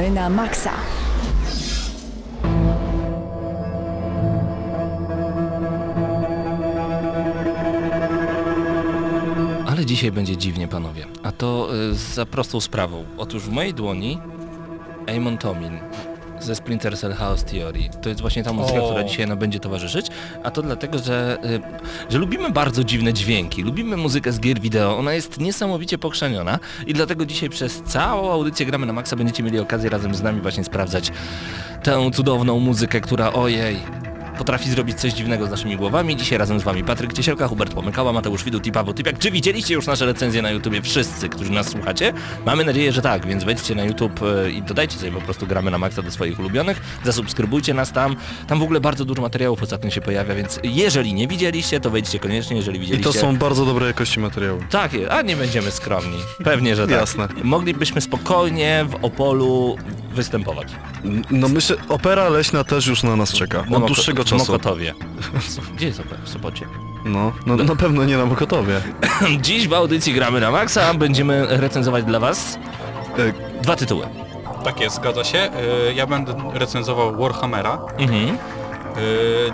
gramy na maksa. Ale dzisiaj będzie dziwnie, panowie. A to y, za prostą sprawą. Otóż w mojej dłoni Amon Tomin ze Splinter Cell House Theory. To jest właśnie ta muzyka, O. która dzisiaj nam będzie towarzyszyć. A to dlatego, że, y, że lubimy bardzo dziwne dźwięki. Lubimy muzykę z gier wideo. Ona jest niesamowicie pokrzeniona i dlatego dzisiaj przez całą audycję Gramy na Maxa będziecie mieli okazję razem z nami właśnie sprawdzać tę cudowną muzykę, która ojej potrafi zrobić coś dziwnego z naszymi głowami. Dzisiaj razem z wami Patryk Ciesielka, Hubert Pomykała, Mateusz Widut i Paweł Typiak. Czy widzieliście już nasze recenzje na YouTubie wszyscy, którzy nas słuchacie? Mamy nadzieję, że tak, więc wejdźcie na YouTube e, i dodajcie sobie po prostu gramy na maksa do swoich ulubionych, zasubskrybujcie nas tam. Tam w ogóle bardzo dużo materiałów ostatnio się pojawia, więc jeżeli nie widzieliście, to wejdźcie koniecznie, jeżeli I widzieliście. to są bardzo dobre jakości materiały. Tak, a nie będziemy skromni. Pewnie, że tak. Jasne. Moglibyśmy spokojnie w Opolu występować. No myślę, opera leśna też już na nas czeka. Na Od Moko- dłuższego Czasu. Mokotowie. Gdzie jest? W Sopocie. No, no na pewno nie na Mokotowie. Dziś w audycji gramy na maksa, będziemy recenzować dla was E, dwa tytuły. Tak jest, zgadza się. Y, Ja będę recenzował Warhammera. Mhm, y,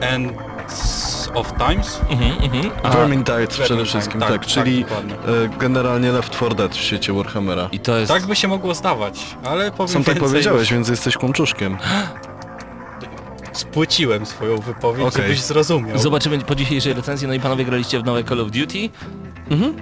Ends of Times. mhm, mhm. A, Vermintide przede Vermintide, wszystkim, tak, tak, tak, czyli dokładnie. e, generalnie Left 4 Dead w świecie Warhammera. I to jest... Tak by się mogło zdawać, ale powiem Sam tak powiedziałeś, już. więc jesteś kłamczuszkiem. Spłyciłem swoją wypowiedź, Okej. żebyś zrozumiał. Zobaczymy po dzisiejszej recenzji, no i panowie graliście w nowe Call of Duty. Mhm.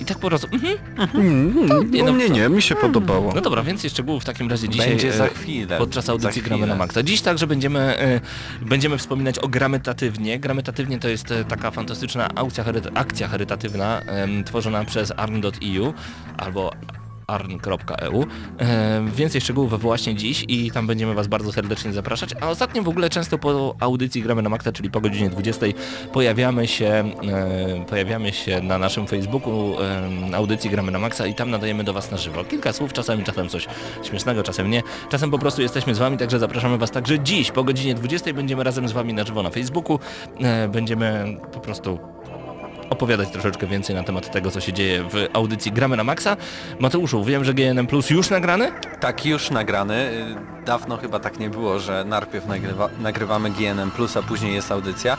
I tak po prostu... Mhm. Mm, nie, no no, mnie nie, mi się podobało. No dobra, więcej szczegółów w takim razie dzisiaj... Będzie e, za chwilę. Podczas za audycji gramy na maksa. Dziś także będziemy, e, będziemy wspominać o grametatywnie. Grametatywnie to jest e, taka fantastyczna aukcja, akcja charytatywna tworzona przez arn.eu albo arn.eu. Więcej szczegółów właśnie dziś i tam będziemy Was bardzo serdecznie zapraszać. A ostatnio w ogóle często po audycji Gramy na Maxa, czyli po godzinie 20 pojawiamy się, pojawiamy się na naszym Facebooku audycji Gramy na Maxa i tam nadajemy do Was na żywo. Kilka słów, czasami czasem coś śmiesznego, czasem nie. Czasem po prostu jesteśmy z Wami, także zapraszamy Was także dziś po godzinie 20 będziemy razem z Wami na żywo na Facebooku. E, będziemy po prostu opowiadać troszeczkę więcej na temat tego, co się dzieje w audycji Gramy na Maxa. Mateuszu, wiem, że GNM Plus już nagrany? Tak, już nagrany. Dawno chyba tak nie było, że najpierw nagrywa, nagrywamy GNM+, a później jest audycja.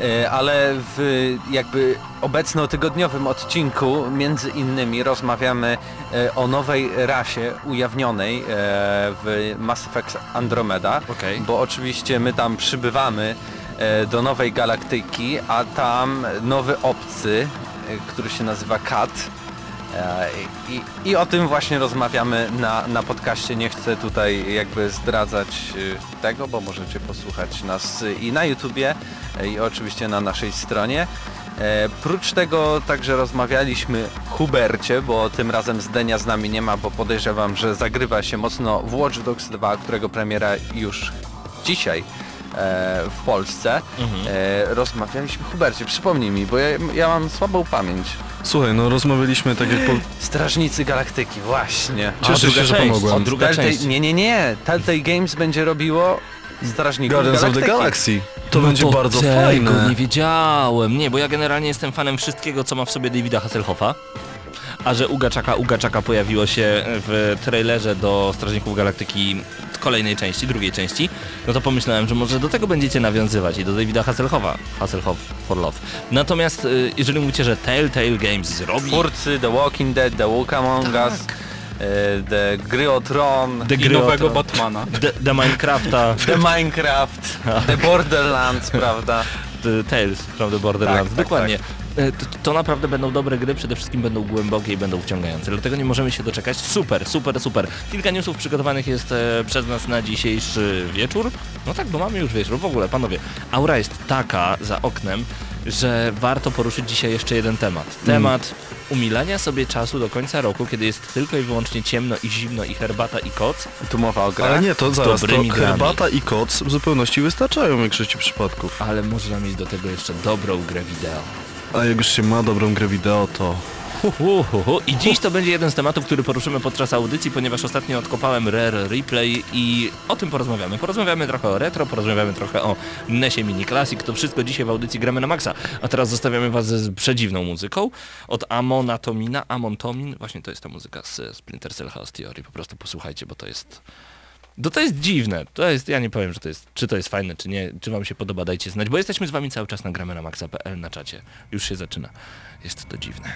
Y, Ale w jakby obecno-tygodniowym odcinku między innymi rozmawiamy y, o nowej rasie ujawnionej y, w Mass Effect Andromeda. Okej. Bo oczywiście my tam przybywamy e, do nowej galaktyki, a tam nowy obcy, e, który się nazywa Kat. E, I, I o tym właśnie rozmawiamy na, na podcaście. Nie chcę tutaj jakby zdradzać e, tego, bo możecie posłuchać nas i na YouTubie e, i oczywiście na naszej stronie. E, prócz tego także rozmawialiśmy Hubercie, bo tym razem Zdenia z nami nie ma, bo podejrzewam, że zagrywa się mocno w Watch Dogs 2, którego premiera już dzisiaj e, w Polsce. E, rozmawialiśmy Hubercie, przypomnij mi, bo ja, ja mam słabą pamięć. Słuchaj, no rozmawialiśmy tak jak po... Strażnicy Galaktyki, właśnie. Cieszę druga się, że część. pomogłem. O, druga Telltale- część. Nie, nie, nie. Telltale Games będzie robiło Strażników Guardians of the Galaktyki. Galaxy. To No będzie bardzo tego fajne. nie wiedziałem. Nie, bo ja generalnie jestem fanem wszystkiego, co ma w sobie Davida Hasselhoffa. A że Uga Chaka pojawiło się w trailerze do Strażników Galaktyki kolejnej części, drugiej części, no to pomyślałem, że może do tego będziecie nawiązywać i do Davida Hasselhoffa. Hasselhoff for Love. Natomiast y, jeżeli mówicie, że Telltale Games zrobi Twórcy The Walking Dead, The Walk Among Us, e, The Gry o Tron, The I nowego. Batmana. The, The Minecrafta, The Minecraft, The Borderlands, prawda? The Tales from the Borderlands. Tak, tak, Dokładnie. E, To, to naprawdę będą dobre gry, przede wszystkim będą głębokie i będą wciągające. Dlatego nie możemy się doczekać. Super, super, super. Kilka newsów przygotowanych jest e, przez nas na dzisiejszy wieczór. No tak, bo mamy już wieczór. W ogóle, panowie, aura jest taka za oknem, że warto poruszyć dzisiaj jeszcze jeden temat. Temat umilania sobie czasu do końca roku, kiedy jest tylko i wyłącznie ciemno i zimno i herbata i koc. Tu mowa o grach. Ale nie, to zaraz, to grami. herbata i koc w zupełności wystarczają w większości przypadków. Ale można mieć do tego jeszcze dobrą grę wideo. A jak już się ma dobrą grę wideo, to. I dziś to będzie jeden z tematów, który poruszymy podczas audycji, ponieważ ostatnio odkopałem Rare Replay i o tym porozmawiamy. Porozmawiamy trochę o retro, porozmawiamy trochę o NESie Mini Classic. To wszystko dzisiaj w audycji gramy na maksa. A teraz zostawiamy was z przedziwną muzyką od Amona Tomina. Amon Tomin, właśnie to jest ta muzyka z Splinter Cell Chaos Theory. Po prostu posłuchajcie, bo to jest... No to jest dziwne, to jest, ja nie powiem, że to jest, czy to jest fajne, czy nie, czy wam się podoba, dajcie znać, bo jesteśmy z wami cały czas na gramy na maxa.pl na czacie. Już się zaczyna. Jest to dziwne.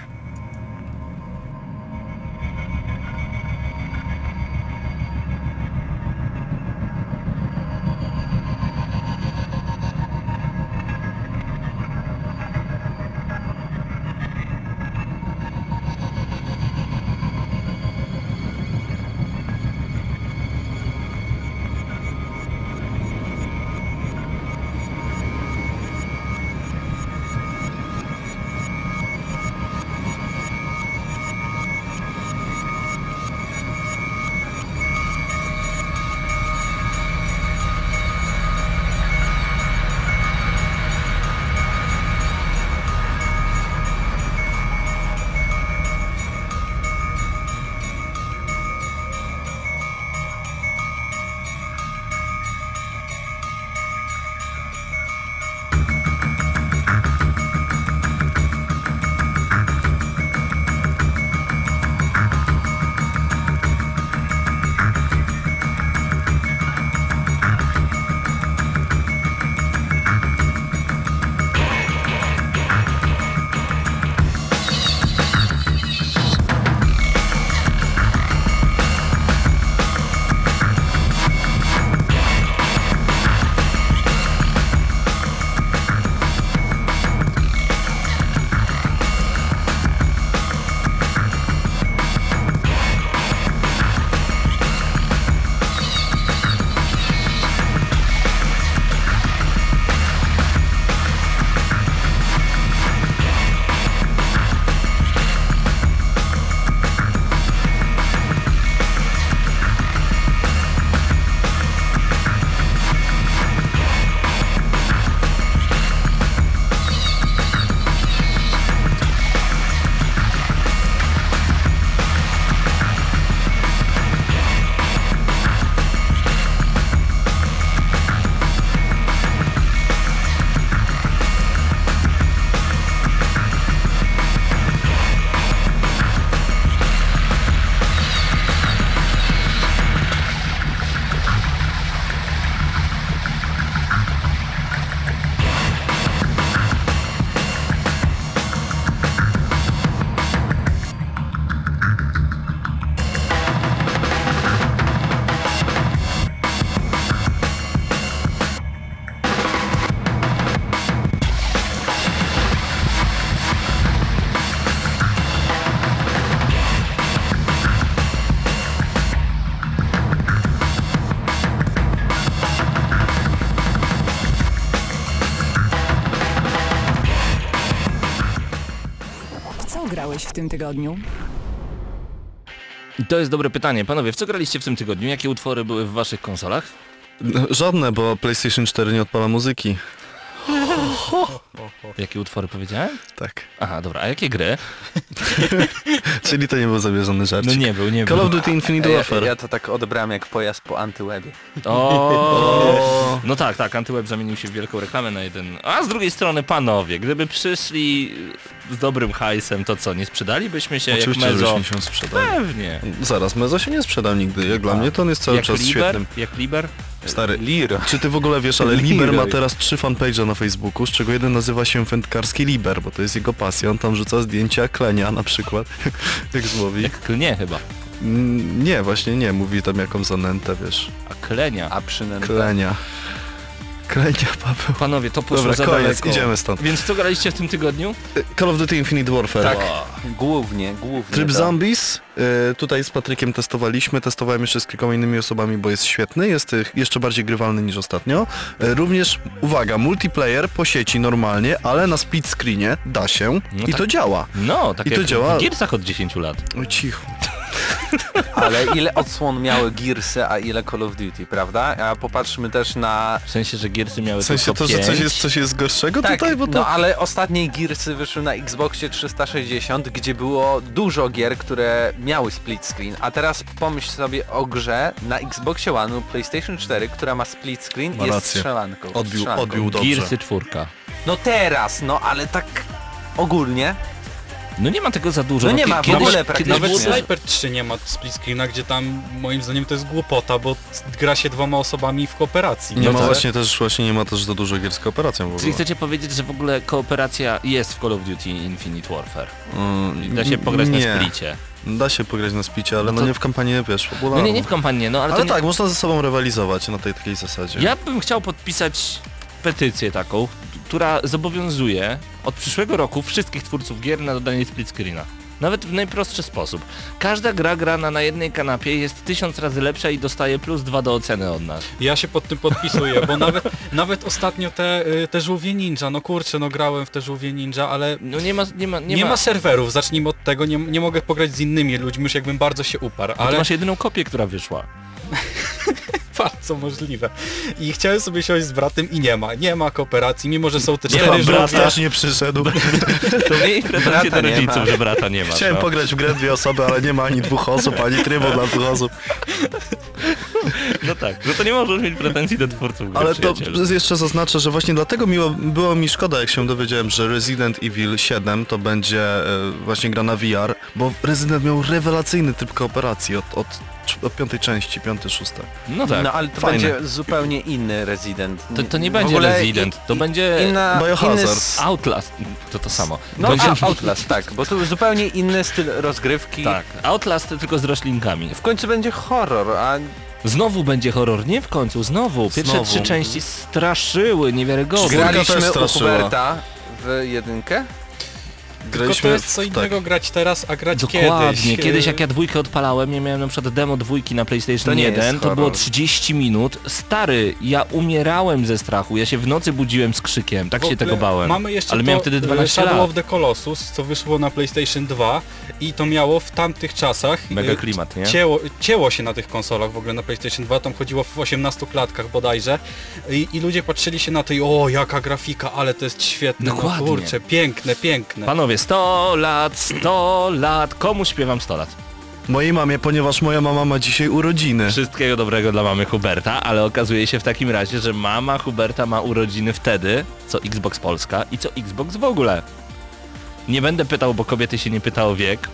Tym tygodniu? To jest dobre pytanie. Panowie, w co graliście w tym tygodniu? Jakie utwory były w waszych konsolach? Żadne, bo PlayStation 4 nie odpala muzyki. Jakie utwory powiedziałem? Tak. Aha, dobra, a jakie gry? Czyli to nie był zamierzony żart. No nie był, nie Call był. of Duty Infinite Ja, Warfare. ja to tak odebrałem jak pojazd po antywebie. O, no tak, tak, Antyweb zamienił się w wielką reklamę na jeden. A z drugiej strony, panowie, gdyby przyszli z dobrym hajsem, to co, nie sprzedalibyśmy się Oczywiście, jak Mezo? żebyśmy się sprzedali. Pewnie. Zaraz, Mezo się nie sprzedał nigdy. Jak dla mnie to on jest cały jak czas Liber? świetnym. Jak Liber? Stary, Liro. czy ty w ogóle wiesz, ale. Liber ma teraz trzy fanpage'a na Facebooku, z czego jeden nazywa się Wędkarski Liber, bo to jest jego pasja. On tam rzuca zdjęcia klenia na przykład, jak złowi. Jak klnie chyba. Mm, Nie, właśnie nie, mówi tam jaką zanętę, wiesz. A klenia. A przynęta. Klenia. Klenia, Paweł. Panowie, to poszło Dobra, za koniec, daleko. idziemy stąd. Więc co graliście w tym tygodniu? Call of Duty Infinite Warfare. Tak, głównie, głównie. Tryb to. Zombies, y, tutaj z Patrykiem testowaliśmy, testowałem jeszcze z kilkoma innymi osobami, bo jest świetny, jest y, jeszcze bardziej grywalny niż ostatnio. Y, również, uwaga, multiplayer po sieci normalnie, ale na split screenie da się No i tak. to działa. No, tak I jak to działa- w Gearsach od 10 lat. Oj, cicho. Ale ile odsłon miały Gearsy, a ile Call of Duty, prawda? A popatrzmy też na... W sensie, że Gearsy miały W sensie tylko to, że coś jest, coś jest gorszego Tak, tutaj, bo to... no ale ostatnie Gearsy wyszły na Xboxie 360, gdzie było dużo gier, które miały split screen, a teraz pomyśl sobie o grze na Xboxie One lub PlayStation 4, która ma split screen Ma i jest strzelanką. Odbił, strzelanką. odbił dobrze. Gearsy czwórka. No teraz, no ale tak ogólnie. No nie ma tego za dużo. No nie kie- ma w kiedyś- ogóle praktycznie. Nawet Sniper 3 nie ma split screena, gdzie tam moim zdaniem to jest głupota, bo gra się dwoma osobami w kooperacji. Nie No ma tak. właśnie też, właśnie nie ma też za dużo gier z kooperacją w ogóle. Czyli chcecie powiedzieć, że w ogóle kooperacja jest w Call of Duty Infinite Warfare? Mm, Da się pograć nie. na splicie. Da się pograć na splicie, ale No no, to- nie w kampanię, wiesz, No fabularną. nie, nie w kampanii, no ale, Ale, to nie... tak, można ze sobą rywalizować na tej takiej zasadzie. Ja bym chciał podpisać petycję taką, która zobowiązuje od przyszłego roku wszystkich twórców gier na dodanie split screena. Nawet w najprostszy sposób. Każda gra grana na jednej kanapie jest tysiąc razy lepsza i dostaje plus dwa do oceny od nas. Ja się pod tym podpisuję, bo nawet, nawet ostatnio te, y, te żółwie ninja, no kurczę, no grałem w te żółwie ninja, ale No nie ma, nie ma, nie, nie, ma, ma serwerów, zacznijmy od tego, nie, nie mogę pograć z innymi ludźmi, już jakbym bardzo się uparł, ale... ale masz jedyną kopię, która wyszła. bardzo możliwe. I chciałem sobie siąść z bratem i nie ma, nie ma kooperacji, mimo że są te cztery żółwie. też nie przyszedł. To miej pretensje do rodziców, że brata nie ma. Chciałem no. pograć w grę dwie osoby, ale nie ma ani dwóch osób, ani trybu dla dwóch osób. No tak, no to nie możesz mieć pretensji do twórców gry, Ale to jeszcze zaznaczę, że właśnie dlatego miło, było mi szkoda, jak się dowiedziałem, że Resident Evil 7 to będzie e, właśnie gra na VR, bo Resident miał rewelacyjny tryb kooperacji od, od, od piątej części, piąty, szósty. No tak. No ale to Fajne. będzie zupełnie inny Resident. To, to nie będzie Resident, to i- będzie Inna, inny s- Outlast, to to samo. No będzie... a, Outlast, tak, bo to zupełnie inny styl rozgrywki. Tak, Outlast tylko z roślinkami. W końcu będzie horror, a Znowu będzie horror, nie w końcu, znowu. Pierwsze Znowu. trzy części straszyły niewiarygodnie. Graliśmy u. Huberta w jedynkę. Tylko to jest co w- innego grać teraz, a grać Dokładnie, kiedyś. kiedyś, jak ja dwójkę odpalałem, ja miałem na przykład demo dwójki na PlayStation To nie jest 1, to było 30 minut. Stary, ja umierałem ze strachu, ja się w nocy budziłem z krzykiem, tak W się tego bałem. Mamy jeszcze Ale to, miałem wtedy e, 12 Shadow lat. of the Colossus, co wyszło na PlayStation 2 i to miało w tamtych czasach Mega e, klimat, nie? Cięło, cięło się na tych konsolach w ogóle na PlayStation 2, tam chodziło w 18 klatkach bodajże i, i ludzie patrzyli się na to i o jaka grafika, ale to jest świetne, Dokładnie. no kurczę, piękne, piękne. Panowie, 100 lat, 100 lat, komu śpiewam 100 lat? Mojej mamie, ponieważ moja mama ma dzisiaj urodziny. Wszystkiego dobrego dla mamy Huberta, ale okazuje się w takim razie, że mama Huberta ma urodziny wtedy, co Xbox Polska i co Xbox w ogóle. Nie będę pytał, bo kobiety się nie pyta o wiek,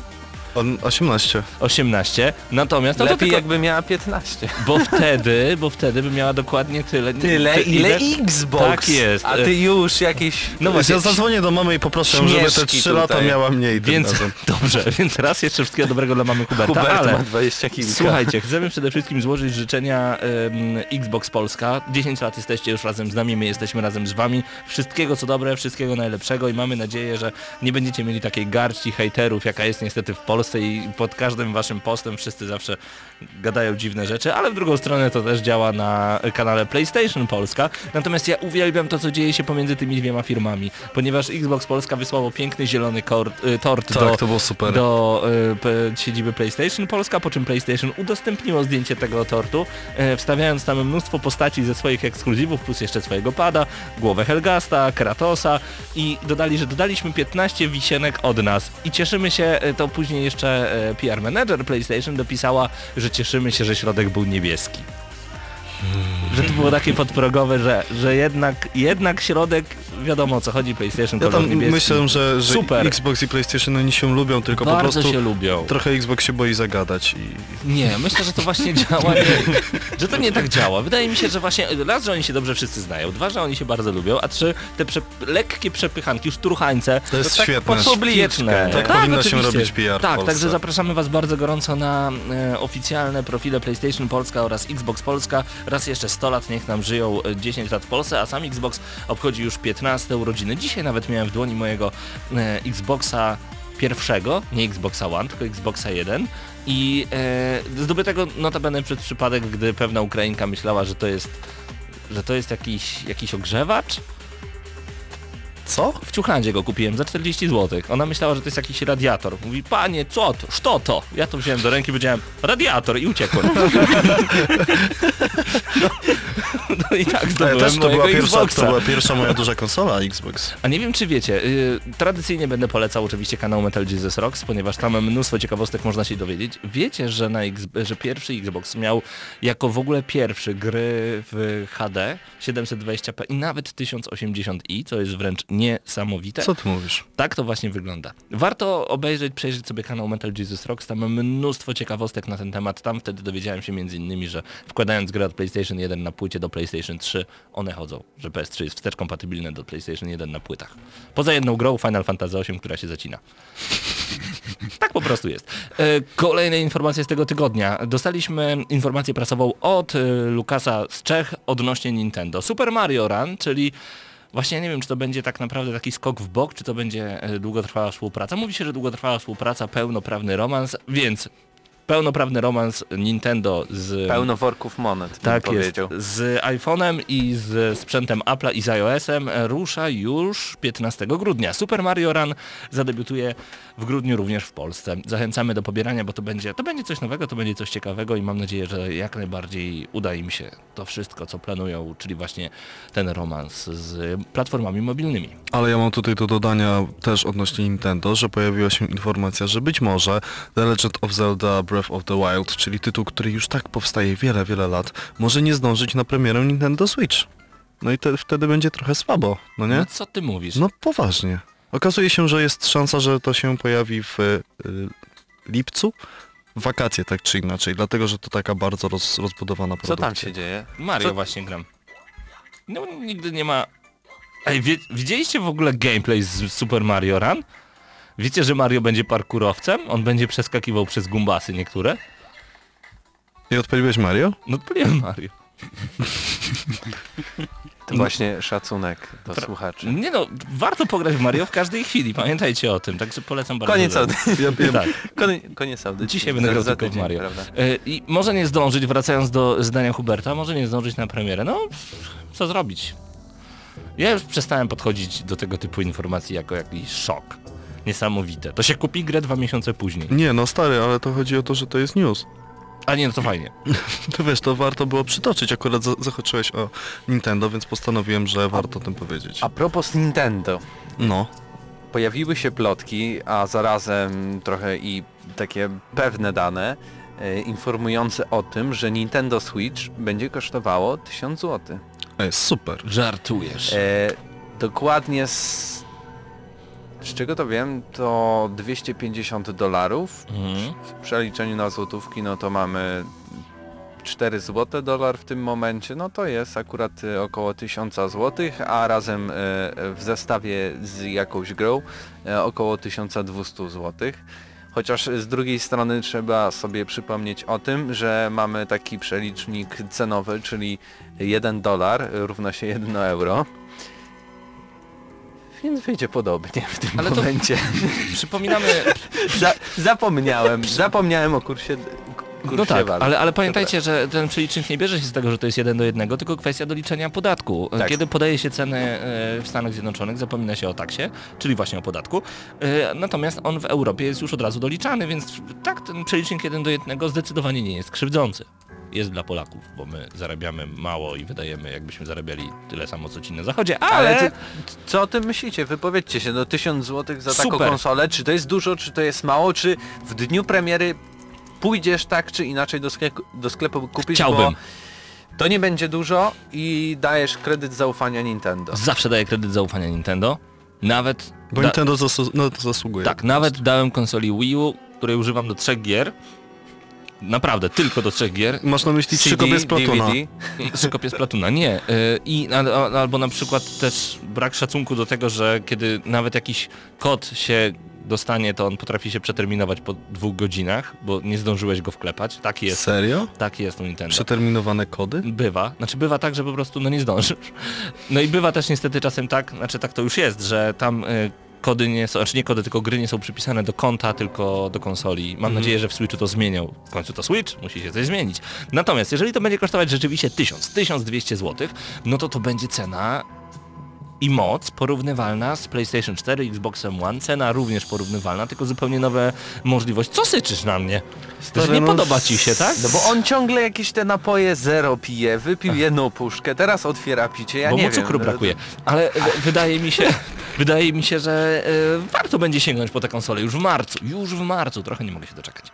On 18. 18, natomiast no to Lepiej tylko, jakby miała 15. bo wtedy, bo wtedy by miała dokładnie tyle. Tyle, ty- ile Xbox. Tak jest. A ty już jakieś... No właśnie, Ja zadzwonię do mamy i poproszę ją, żeby te Śmieszki 3 lata tutaj. miała mniej tym więc razem. dobrze, więc raz jeszcze wszystkiego dobrego dla mamy Huberta, Hubert ale ma 20 kilka. Słuchajcie, chcemy przede wszystkim złożyć życzenia em, Xbox Polska. 10 lat jesteście już razem z nami, my jesteśmy razem z wami. Wszystkiego co dobre, wszystkiego najlepszego i mamy nadzieję, że nie będziecie mieli takiej garści hejterów, jaka jest niestety w Polsce i pod każdym waszym postem wszyscy zawsze gadają dziwne rzeczy, ale w drugą stronę to też działa na kanale PlayStation Polska. Natomiast ja uwielbiam to, co dzieje się pomiędzy tymi dwiema firmami, ponieważ Xbox Polska wysłało piękny zielony kor- y, tort do Tak, super. do y, siedziby PlayStation Polska, po czym PlayStation udostępniło zdjęcie tego tortu, e, wstawiając tam mnóstwo postaci ze swoich ekskluzywów, plus jeszcze swojego pada, głowę Helgasta, Kratosa i dodali, że dodaliśmy 15 wisienek od nas i cieszymy się, e, to później jeszcze e, PR manager PlayStation dopisała, że cieszymy się, że środek był niebieski. Że to było takie podprogowe, że, że jednak, jednak środek, wiadomo o co chodzi, PlayStation Ja tam niebieski. myślę, że, że Super. Xbox i PlayStation oni się lubią, tylko po Bardzo prostu się lubią. trochę Xbox się boi zagadać i... Nie, myślę, że to właśnie działa, nie, że to nie tak działa. Wydaje mi się, że właśnie raz, że oni się dobrze wszyscy znają, dwa, że oni się bardzo lubią, a trzy, te prze, lekkie przepychanki, szturchańce, To jest tak świetne. pobliczne. Tak powinno się oczywiście. robić PR Tak, także zapraszamy Was bardzo gorąco na e, oficjalne profile PlayStation Polska oraz Xbox Polska. Raz jeszcze 100 lat, niech nam żyją e, 10 lat w Polsce, a sam Xbox obchodzi już 15 urodziny. Dzisiaj nawet miałem w dłoni mojego e, Xboxa pierwszego, nie Xboxa One, tylko Xboxa 1 i e, zdobytego notabene przez przypadek, gdy pewna Ukrainka myślała, że to jest że to jest jakiś, jakiś ogrzewacz Co? W Ciuchlandzie go kupiłem za 40 zł. Ona myślała, że to jest jakiś radiator. Mówi, panie, co to? Co to? Ja to wziąłem do ręki, powiedziałem, radiator i uciekłem. no, no i tak Ja zdobyłem też to była, pierwsza, Xboxa. to była pierwsza moja duża konsola Xbox. A nie wiem czy wiecie, yy, tradycyjnie będę polecał oczywiście kanał Metal Jesus Rocks, ponieważ tam mnóstwo ciekawostek można się dowiedzieć. Wiecie, że, na X, że pierwszy Xbox miał jako w ogóle pierwszy gry w HD 720p i nawet 1080i, co jest wręcz niesamowite. Co ty mówisz? Tak to właśnie wygląda. Warto obejrzeć, przejrzeć sobie kanał Metal Jesus Rocks, tam mam mnóstwo ciekawostek na ten temat. Tam wtedy dowiedziałem się między innymi, że wkładając grę od PlayStation 1 na płycie do PlayStation 3, one chodzą, że PS3 jest wstecz kompatybilne do PlayStation 1 na płytach. Poza jedną grą Final Fantasy 8, która się zacina. Tak po prostu jest. E, Kolejne informacje z tego tygodnia. Dostaliśmy informację prasową od e, Lukasa z Czech odnośnie Nintendo. Super Mario Run, czyli właśnie nie wiem, czy to będzie tak naprawdę taki skok w bok, czy to będzie e, długotrwała współpraca. Mówi się, że długotrwała współpraca, pełnoprawny romans, więc pełnoprawny romans Nintendo z... Pełno worków monet, Tak jest. powiedział. Z iPhone'em i z sprzętem Apple'a i z iOS-em rusza już 15 grudnia. Super Mario Run zadebiutuje w grudniu również w Polsce. Zachęcamy do pobierania, bo to będzie, to będzie coś nowego, to będzie coś ciekawego i mam nadzieję, że jak najbardziej uda im się to wszystko, co planują, czyli właśnie ten romans z platformami mobilnymi. Ale ja mam tutaj do dodania też odnośnie Nintendo, że pojawiła się informacja, że być może The Legend of Zelda Breath of the Wild, czyli tytuł, który już tak powstaje wiele, wiele lat, może nie zdążyć na premierę Nintendo Switch. No i te, wtedy będzie trochę słabo, no nie? No co ty mówisz? No poważnie. Okazuje się, że jest szansa, że to się pojawi w y, lipcu, wakacje tak czy inaczej, dlatego że to taka bardzo roz, rozbudowana Co produkcja. tam się dzieje? Mario Co- właśnie gram. No nigdy nie ma... Ej, wie, widzieliście w ogóle gameplay z Super Mario Run? Wiecie, że Mario będzie parkurowcem? On będzie przeskakiwał przez gumbasy niektóre? I odpaliłeś Mario? No odpaliłem Mario. To właśnie szacunek do słuchaczy. Nie no, warto pograć w Mario w każdej chwili, pamiętajcie o tym, także polecam bardzo. Koniec audycji. Ja, ja, Tak. Koniec, koniec audycji. Dzisiaj będę grał tylko w Mario. prawda? E, I może nie zdążyć, wracając do zdania Huberta, może nie zdążyć na premierę. No, co zrobić? Ja już przestałem podchodzić do tego typu informacji jako jakiś szok. Niesamowite. To się kupi grę dwa miesiące później. nie, no stary, ale to chodzi o to, że to jest news. A nie, no to fajnie. To wiesz, to warto było przytoczyć, akurat za- zahaczyłeś o Nintendo, więc postanowiłem, że warto o tym powiedzieć. A propos Nintendo. No, Pojawiły się plotki, a zarazem trochę i takie pewne dane e, informujące o tym, że Nintendo Switch będzie kosztowało 1000 zł. Ej, super. Żartujesz. E, dokładnie z, z czego to wiem, to 250 dolarów. Mhm. W przeliczeniu na złotówki, no to mamy 4 zł dolar w tym momencie, no to jest akurat e, około 1000 zł, a razem e, w zestawie z jakąś grą e, około 1200 zł. Chociaż z drugiej strony trzeba sobie przypomnieć o tym, że mamy taki przelicznik cenowy, czyli 1 dolar równa się 1 euro. Więc wyjdzie podobnie w tym Ale to- momencie. Przypominamy... Za, zapomniałem, zapomniałem o kursie, kursie No tak, ale, ale pamiętajcie, że ten przelicznik nie bierze się z tego, że to jest jeden do jednego, tylko kwestia doliczenia podatku. Tak. Kiedy podaje się ceny e, w Stanach Zjednoczonych, zapomina się o taksie, czyli właśnie o podatku. E, Natomiast on w Europie jest już od razu doliczany, więc tak, ten przelicznik jeden do jednego zdecydowanie nie jest krzywdzący. Jest dla Polaków, bo my zarabiamy mało i wydajemy, jakbyśmy zarabiali tyle samo, co ci na zachodzie, ale... Ale ty, co o tym myślicie? Wypowiedzcie się, no 1000 zł za taką Super. konsolę, czy to jest dużo, czy to jest mało, czy w dniu premiery pójdziesz tak czy inaczej do sklepu, do sklepu kupić, Chciałbym. bo to nie będzie dużo i dajesz kredyt zaufania Nintendo. Zawsze daję kredyt zaufania Nintendo. Nawet... Bo da- Nintendo zasu- no, to zasługuje. Tak, nawet dałem konsoli Wii U, której używam do trzech gier. Naprawdę, tylko do trzech gier. Masz na myśli trzy CD, kopie z Platuna. Trzy kopie z Platuna, nie. Y, I al- al- albo na przykład też brak szacunku do tego, że kiedy nawet jakiś kod się dostanie, to on potrafi się przeterminować po dwóch godzinach, bo nie zdążyłeś go wklepać. Tak jest. Serio? Tak jest u Nintendo. Przeterminowane kody? Bywa. Znaczy bywa tak, że po prostu no nie zdążysz. No i bywa też niestety czasem tak, znaczy tak to już jest, że tam y, kody nie są, znaczy nie kody, tylko gry nie są przypisane do konta, tylko do konsoli. Mam nadzieję, że w Switchu to zmienią. W końcu to Switch, musi się coś zmienić. Natomiast jeżeli to będzie kosztować rzeczywiście 1000, 1200 zł, no to to będzie cena i moc porównywalna z PlayStation 4, Xboxem One, cena również porównywalna, tylko zupełnie nowe możliwości. Co syczysz na mnie? Że nie no, podoba ci się, tak? No bo on ciągle jakieś te napoje zero pije, wypił jedną puszkę, teraz otwiera picie, ja bo nie mu wiem. cukru no, brakuje. Ale wydaje mi się, wydaje mi się, że e, warto będzie sięgnąć po tę konsolę już w marcu. Już w marcu. Trochę nie mogę się doczekać.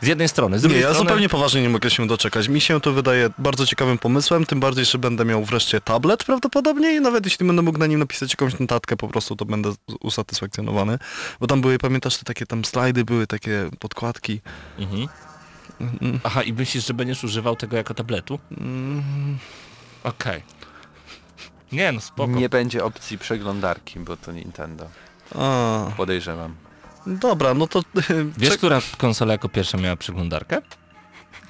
Z jednej strony. Z Nie, drugiej ja strony... zupełnie poważnie nie mogę się doczekać. Mi się to wydaje bardzo ciekawym pomysłem, tym bardziej, że będę miał wreszcie tablet prawdopodobnie i nawet jeśli będę mógł na nim napisać jakąś notatkę, po prostu to będę usatysfakcjonowany. Bo tam były, pamiętasz, te takie tam slajdy, były takie podkładki. Mhm. Mhm. Aha, i myślisz, że będziesz używał tego jako tabletu? Mm, Okej. Nie no, spoko. Nie będzie opcji przeglądarki, bo to Nintendo. A, Podejrzewam. dobra, no to... Wiesz, czek- która konsola jako pierwsza miała przeglądarkę?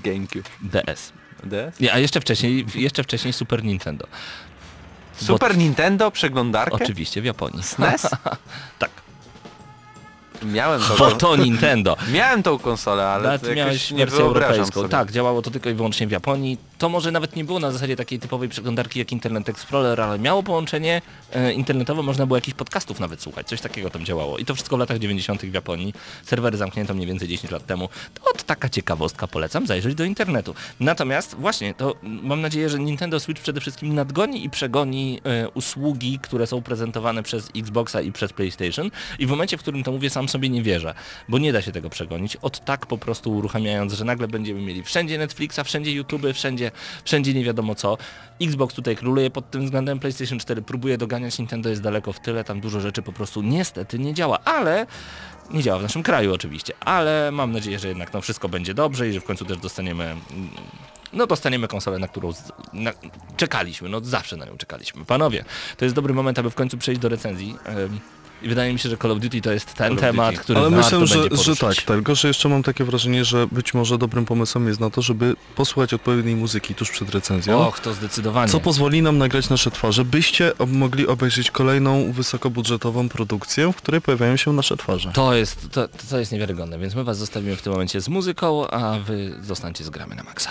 GameCube. DS. DS? Nie, a jeszcze wcześniej, jeszcze wcześniej Super Nintendo. Super Nintendo przeglądarkę? Oczywiście w Japonii. SNES? Tak. Miałem Bo to. to Nintendo. Miałem tą konsolę, ale Nawet to jakoś miałeś nie wyobrażam europejską. sobie. Tak, działało to tylko i wyłącznie w Japonii. To może nawet nie było na zasadzie takiej typowej przeglądarki jak Internet Explorer, ale miało połączenie e, internetowe, można było jakichś podcastów nawet słuchać, coś takiego tam działało. I to wszystko w latach 90. w Japonii. Serwery zamknięto mniej więcej 10 lat temu. To od taka ciekawostka, polecam zajrzeć do internetu. Natomiast właśnie, to mam nadzieję, że Nintendo Switch przede wszystkim nadgoni i przegoni e, usługi, które są prezentowane przez Xboxa i przez PlayStation. I w momencie, w którym to mówię, sam sobie nie wierzę, bo nie da się tego przegonić. Od tak po prostu uruchamiając, że nagle będziemy mieli wszędzie Netflixa, wszędzie YouTube, wszędzie, wszędzie nie wiadomo co. Xbox tutaj króluje pod tym względem, PlayStation 4 próbuje doganiać, Nintendo jest daleko w tyle, tam dużo rzeczy po prostu niestety nie działa, ale nie działa w naszym kraju oczywiście, ale mam nadzieję, że jednak no, wszystko będzie dobrze i że w końcu też dostaniemy mm, no dostaniemy konsolę, na którą na, czekaliśmy, no zawsze na nią czekaliśmy. Panowie, to jest dobry moment, aby w końcu przejść do recenzji. I wydaje mi się, że Call of Duty to jest ten temat, który Ale myślę, że, że tak, tylko że jeszcze mam takie wrażenie, że być może dobrym pomysłem jest na to, żeby posłuchać odpowiedniej muzyki tuż przed recenzją. Och, to zdecydowanie. Co pozwoli nam nagrać nasze twarze, byście mogli obejrzeć kolejną wysokobudżetową produkcję, w której pojawiają się nasze twarze. To jest, to, to jest niewiarygodne, więc my was zostawimy w tym momencie z muzyką, a wy zostańcie z gramy na maksa.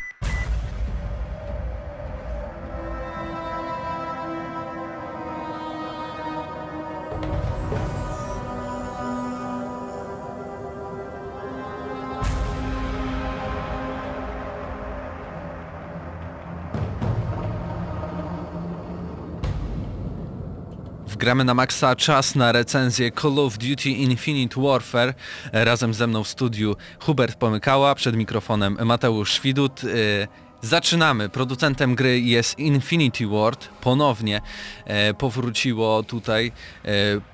Wgramy na maksa czas na recenzję Call of Duty Infinite Warfare. Razem ze mną w studiu Hubert Pomykała, przed mikrofonem Mateusz Widut. Zaczynamy. Producentem gry jest Infinity Ward. Ponownie e, powróciło tutaj. E,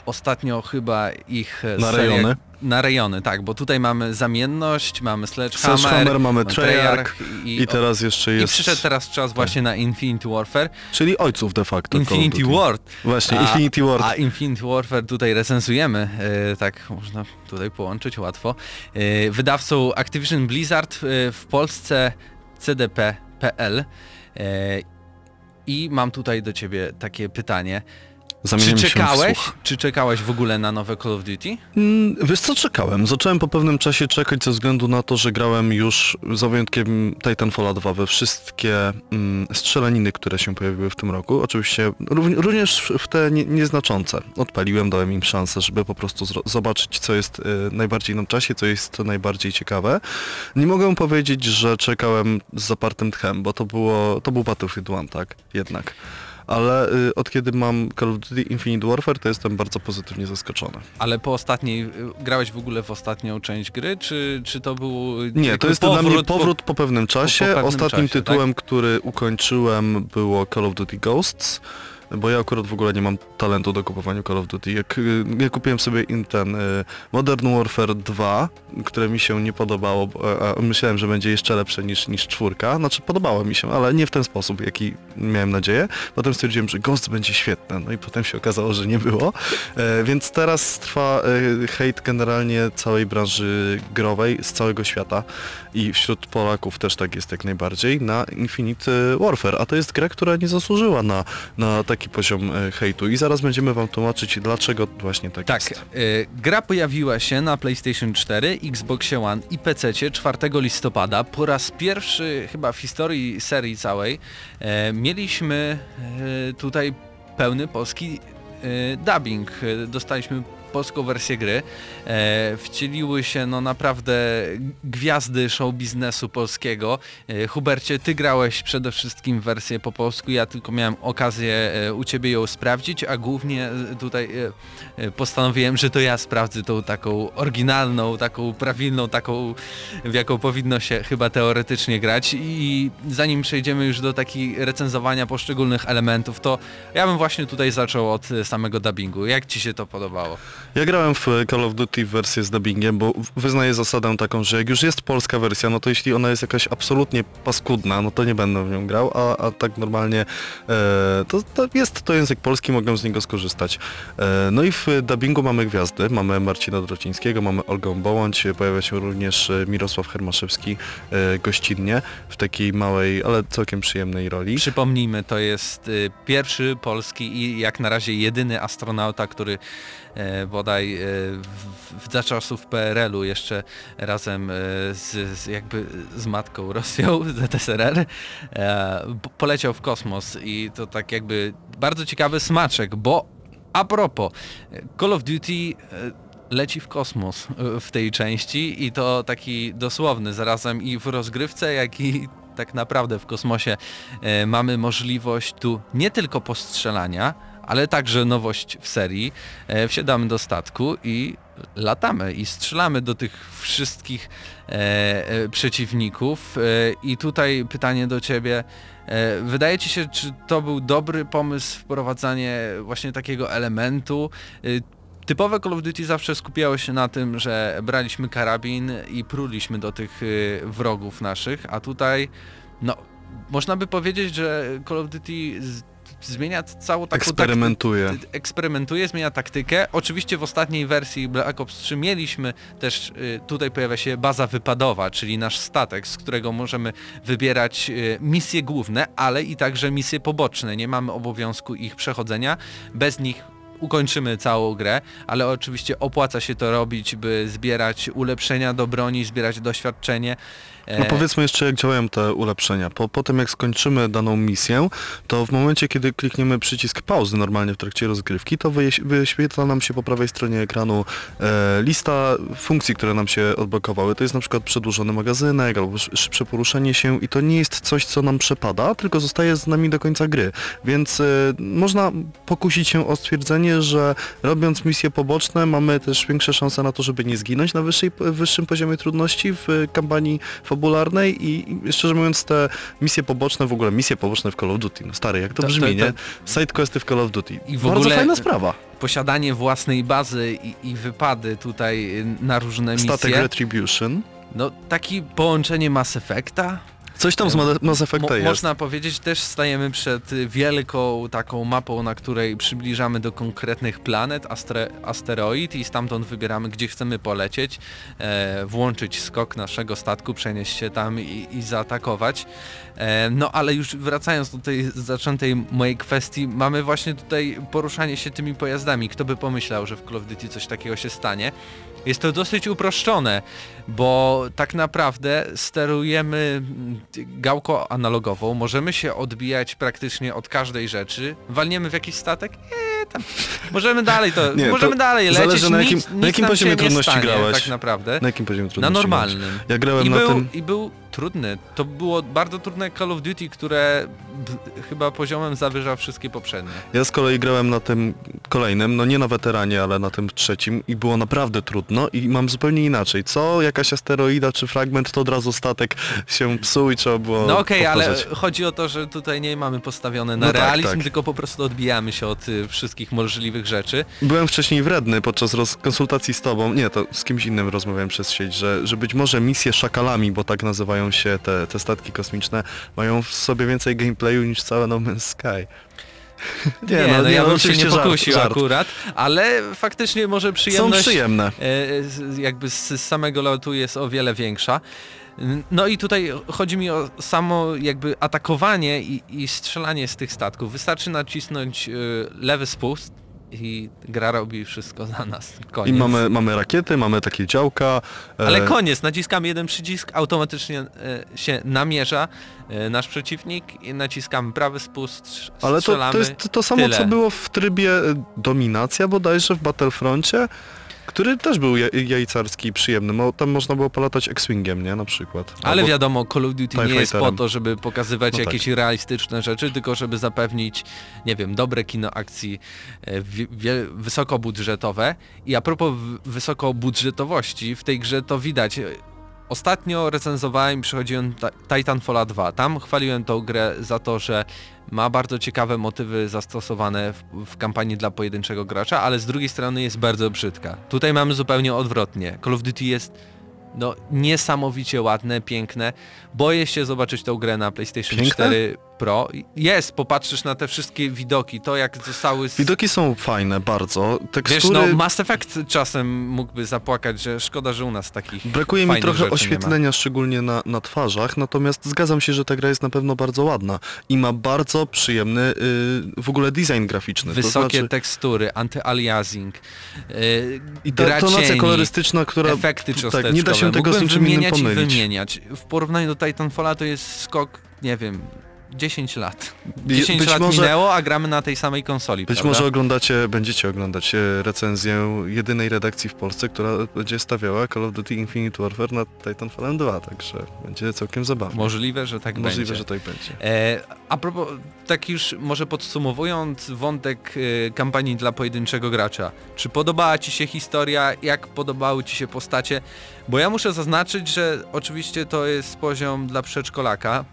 ostatnio chyba ich e, Na seria- rejony. Na rejony, tak, bo tutaj mamy zamienność, mamy Sledgehammer, Sledgehammer, mamy Treyarch i, I teraz jeszcze i jest... przyszedł teraz czas właśnie na Infinity Warfare. Czyli ojców de facto. Infinity. Ward. Właśnie, A- Infinity Ward. A Infinity Warfare tutaj recenzujemy, e, tak można tutaj połączyć łatwo. E, wydawcą Activision Blizzard e, w Polsce CDP.pl e, i mam tutaj do ciebie takie pytanie. Czy się w czekałeś, czy czekałeś w ogóle na nowe Call of Duty? Mm, Wiesz co, czekałem. Zacząłem po pewnym czasie czekać ze względu na to, że grałem już za wyjątkiem Titanfalla 2 we wszystkie mm, strzelaniny, które się pojawiły w tym roku. Oczywiście rów- również w te nie, nieznaczące. Odpaliłem, dałem im szansę, żeby po prostu zobaczyć, co jest y, najbardziej na czasie, co jest najbardziej ciekawe. Nie mogę powiedzieć, że czekałem z zapartym tchem, bo to było, to był Battlefield 1, tak? Jednak. Ale y, od kiedy mam Call of Duty Infinite Warfare, to jestem bardzo pozytywnie zaskoczony. Ale po ostatniej, y, grałeś w ogóle w ostatnią część gry, czy, czy to był y, Nie, to jest dla mnie po- powrót po pewnym czasie. pewnym Ostatnim czasie, tak? tytułem, który ukończyłem było Call of Duty Ghosts. Bo ja akurat w ogóle nie mam talentu do kupowania Call of Duty. Jak, y, ja kupiłem sobie ten y, Modern Warfare 2, które mi się nie podobało, a myślałem, że będzie jeszcze lepsze niż, niż czwórka. Znaczy podobało mi się, ale nie w ten sposób, jaki miałem nadzieję. Potem stwierdziłem, że Ghost będzie świetne, no i potem się okazało, że nie było. E, więc teraz trwa e, hejt generalnie całej branży growej z całego świata i wśród Polaków też tak jest jak najbardziej na Infinite Warfare, a to jest gra, która nie zasłużyła na, na taki poziom e, hejtu i zaraz będziemy wam tłumaczyć dlaczego właśnie tak, Tak, jest. y, gra pojawiła się na PlayStation 4, Xbox One i PC 4 listopada. Po raz pierwszy chyba w historii serii całej e, mieliśmy e, tutaj pełny polski dubbing. Dostaliśmy polską wersję gry. E, wcieliły się no naprawdę gwiazdy show biznesu polskiego. E, Hubercie, ty grałeś przede wszystkim wersję po polsku, ja tylko miałem okazję e, u ciebie ją sprawdzić, a głównie e, tutaj e, postanowiłem, że to ja sprawdzę tą taką oryginalną, taką prawilną, taką w jaką powinno się chyba teoretycznie grać i zanim przejdziemy już do takiej recenzowania poszczególnych elementów, to ja bym właśnie tutaj zaczął od samego dubbingu. Jak ci się to podobało? Ja grałem w Call of Duty w wersję z dubbingiem, bo wyznaję zasadę taką, że jak już jest polska wersja, no to jeśli ona jest jakaś absolutnie paskudna, no to nie będę w nią grał, a, a tak normalnie e, to, to jest to język polski, mogę z niego skorzystać. E, no i w dubbingu mamy gwiazdy, mamy Marcina Drocińskiego, mamy Olgę Bołądź, pojawia się również e, Mirosław Hermaszewski e, gościnnie w takiej małej, ale całkiem przyjemnej roli. Przypomnijmy, to jest y, pierwszy polski i jak na razie jedyny astronauta, który bodaj e, w, za czasów PRL-u jeszcze razem e, z, z jakby z matką Rosją, ZSRR, e, po- poleciał w kosmos i to tak jakby bardzo ciekawy smaczek, bo a propos, e, Call of Duty e, leci w kosmos e, w tej części i to taki dosłowny, zarazem i w rozgrywce, jak i tak naprawdę w kosmosie e, mamy możliwość tu nie tylko postrzelania, ale także nowość w serii. E, wsiadamy do statku i latamy i strzelamy do tych wszystkich e, e, przeciwników. I tutaj pytanie do Ciebie. Wydaje Ci się, czy to był dobry pomysł wprowadzanie właśnie takiego elementu? Typowe Call of Duty zawsze skupiało się na tym, że braliśmy karabin i pruliśmy do tych wrogów naszych, a tutaj, no, można by powiedzieć, że Call of Duty zmienia całą taką Eksperymentuje. takty- eksperymentuje, zmienia taktykę. Oczywiście w ostatniej wersji Black Ops 3 mieliśmy też, y, tutaj pojawia się baza wypadowa, czyli nasz statek, z którego możemy wybierać y, misje główne, ale i także misje poboczne. Nie mamy obowiązku ich przechodzenia. Bez nich ukończymy całą grę, ale oczywiście opłaca się to robić, by zbierać ulepszenia do broni, zbierać doświadczenie. No powiedzmy jeszcze jak działają te ulepszenia. Po, po tym jak skończymy daną misję, to w momencie kiedy klikniemy przycisk pauzy normalnie w trakcie rozgrywki, to wyświetla nam się po prawej stronie ekranu e, lista funkcji, które nam się odblokowały. To jest na przykład przedłużony magazynek albo sz- szybsze poruszanie się i to nie jest coś, co nam przepada, tylko zostaje z nami do końca gry. Więc e, można pokusić się o stwierdzenie, że robiąc misje poboczne mamy też większe szanse na to, żeby nie zginąć na wyższej, wyższym poziomie trudności w kampanii fabularnej i, szczerze mówiąc te misje poboczne, w ogóle misje poboczne w Call of Duty, no stary, jak to, To- to- brzmi, to- nie? Sidequesty w Call of Duty. I w Bardzo ogóle- fajna sprawa. posiadanie własnej bazy i, i wypady tutaj na różne misje. Statek Retribution. No taki połączenie Mass Effecta. Coś tam z Ma- Mass Effecta jest. można powiedzieć, też stajemy przed wielką taką mapą, na której przybliżamy do konkretnych planet, astre, asteroid i stamtąd wybieramy, gdzie chcemy polecieć, e, włączyć skok naszego statku, przenieść się tam i, i zaatakować. E, no ale już wracając do tej zaczętej mojej kwestii, mamy właśnie tutaj poruszanie się tymi pojazdami. Kto by pomyślał, że w Call of Duty coś takiego się stanie? Jest to dosyć uproszczone, bo tak naprawdę sterujemy gałką analogową, możemy się odbijać praktycznie od każdej rzeczy. Walniemy w jakiś statek? Tam. Możemy dalej to, Nie, to możemy dalej lecieć, zależy na jakim- nic, na jakim poziomie trudności stanie, grałeś. tak naprawdę. Na jakim poziomie Na trudności normalnym. grać? Ja grałem I na był, tym... I był trudny. To było bardzo trudne Call of Duty, które chyba poziomem zawyża wszystkie poprzednie. Ja z kolei grałem na tym kolejnym, no nie na weteranie, ale na tym trzecim i było naprawdę trudno i mam zupełnie inaczej. Co jakaś asteroida czy fragment, to od razu statek się psuł i trzeba było No okej, ale powtarzać. chodzi o to, że tutaj nie mamy postawione na No tak, realizm, tak. tylko po prostu odbijamy się od y, wszystkich możliwych rzeczy. Byłem wcześniej wredny podczas roz- konsultacji z tobą, nie, to z kimś innym rozmawiałem przez sieć, że, że być może misje szakalami, bo tak nazywają się te, te statki kosmiczne, mają w sobie więcej gameplayu niż całe No Man's Sky. Nie, no, ja bym się nie żart, pokusił żart. akurat, ale faktycznie może Są przyjemność przyjemne. e, jakby z z samego lotu jest o wiele większa. No i tutaj chodzi mi o samo jakby atakowanie i, i strzelanie z tych statków. Wystarczy nacisnąć e, lewy spust i gra robi wszystko za nas. I Koniec. mamy, mamy rakiety, mamy takie działka. e, Ale koniec, naciskamy jeden przycisk, automatycznie e, się namierza e, nasz przeciwnik i naciskamy prawy spust, strz- Ale to, strzelamy. to jest to samo, Tyle. co było w trybie dominacja bodajże w Battlefroncie, który też był ja- jajcarski i przyjemny. Mo, tam można było polatać X-Wingiem, nie? Na przykład. Ale Albo- wiadomo, Call of Duty nie jest po to, żeby pokazywać No tak. jakieś realistyczne rzeczy, tylko żeby zapewnić, nie wiem, dobre kino akcji e, wysokobudżetowe. I a propos wysokobudżetowości, w tej grze to widać. Ostatnio recenzowałem i przechodziłem Ta- Titanfalla 2. Tam chwaliłem tą grę za to, że ma bardzo ciekawe motywy zastosowane w, w kampanii dla pojedynczego gracza, ale z drugiej strony jest bardzo brzydka. Tutaj mamy zupełnie odwrotnie. Call of Duty jest no niesamowicie ładne, piękne. Boję się zobaczyć tą grę na PlayStation Piękne? 4 Pro. Jest, popatrzysz na te wszystkie widoki, to jak zostały... Z... Widoki są fajne bardzo. Wiesz, Tekstury... no Mass Effect czasem mógłby zapłakać, że szkoda, że u nas takich Brakuje mi trochę oświetlenia, szczególnie na, na twarzach, natomiast zgadzam się, że ta gra jest na pewno bardzo ładna i ma bardzo przyjemny y, w ogóle design graficzny. Wysokie to znaczy, tekstury, anty-aliasing, yy, I ta gra tonacja cieni, kolorystyczna, która... efekty tak, nie da się tego z niczym innym pomylić. wymieniać. W porównaniu do Titanfalla to jest skok, nie wiem, 10 lat. Być 10 lat może- minęło, a gramy na tej samej konsoli, Być prawda? może oglądacie, będziecie oglądać e, recenzję jedynej redakcji w Polsce, która będzie stawiała Call of Duty Infinite Warfare na Titanfallem 2, także będzie całkiem zabawne. Możliwe, że tak Możliwe, będzie. że tak będzie. E, a propos, tak już może podsumowując wątek e, kampanii dla pojedynczego gracza. Czy podobała Ci się historia? Jak podobały Ci się postacie? Bo ja muszę zaznaczyć, że oczywiście to jest poziom dla przedszkolaka,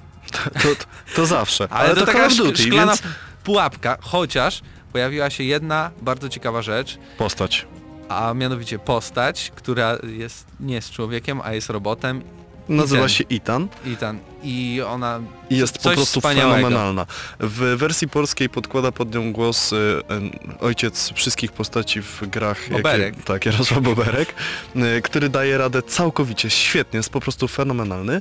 To, to zawsze. ale, to, to taka Call Duty, szklana więc pułapka, chociaż pojawiła się jedna bardzo ciekawa rzecz, postać. a mianowicie postać, która jest nie jest człowiekiem, a jest robotem Nazywa Ethan. się Itan I ten, i ona i jest po prostu wspaniałego. fenomenalna. W wersji polskiej podkłada pod nią głos y, y, ojciec wszystkich postaci w grach. Boberek. tak, Jarosław Boberek, y, który daje radę całkowicie, świetnie, jest po prostu fenomenalny. Y,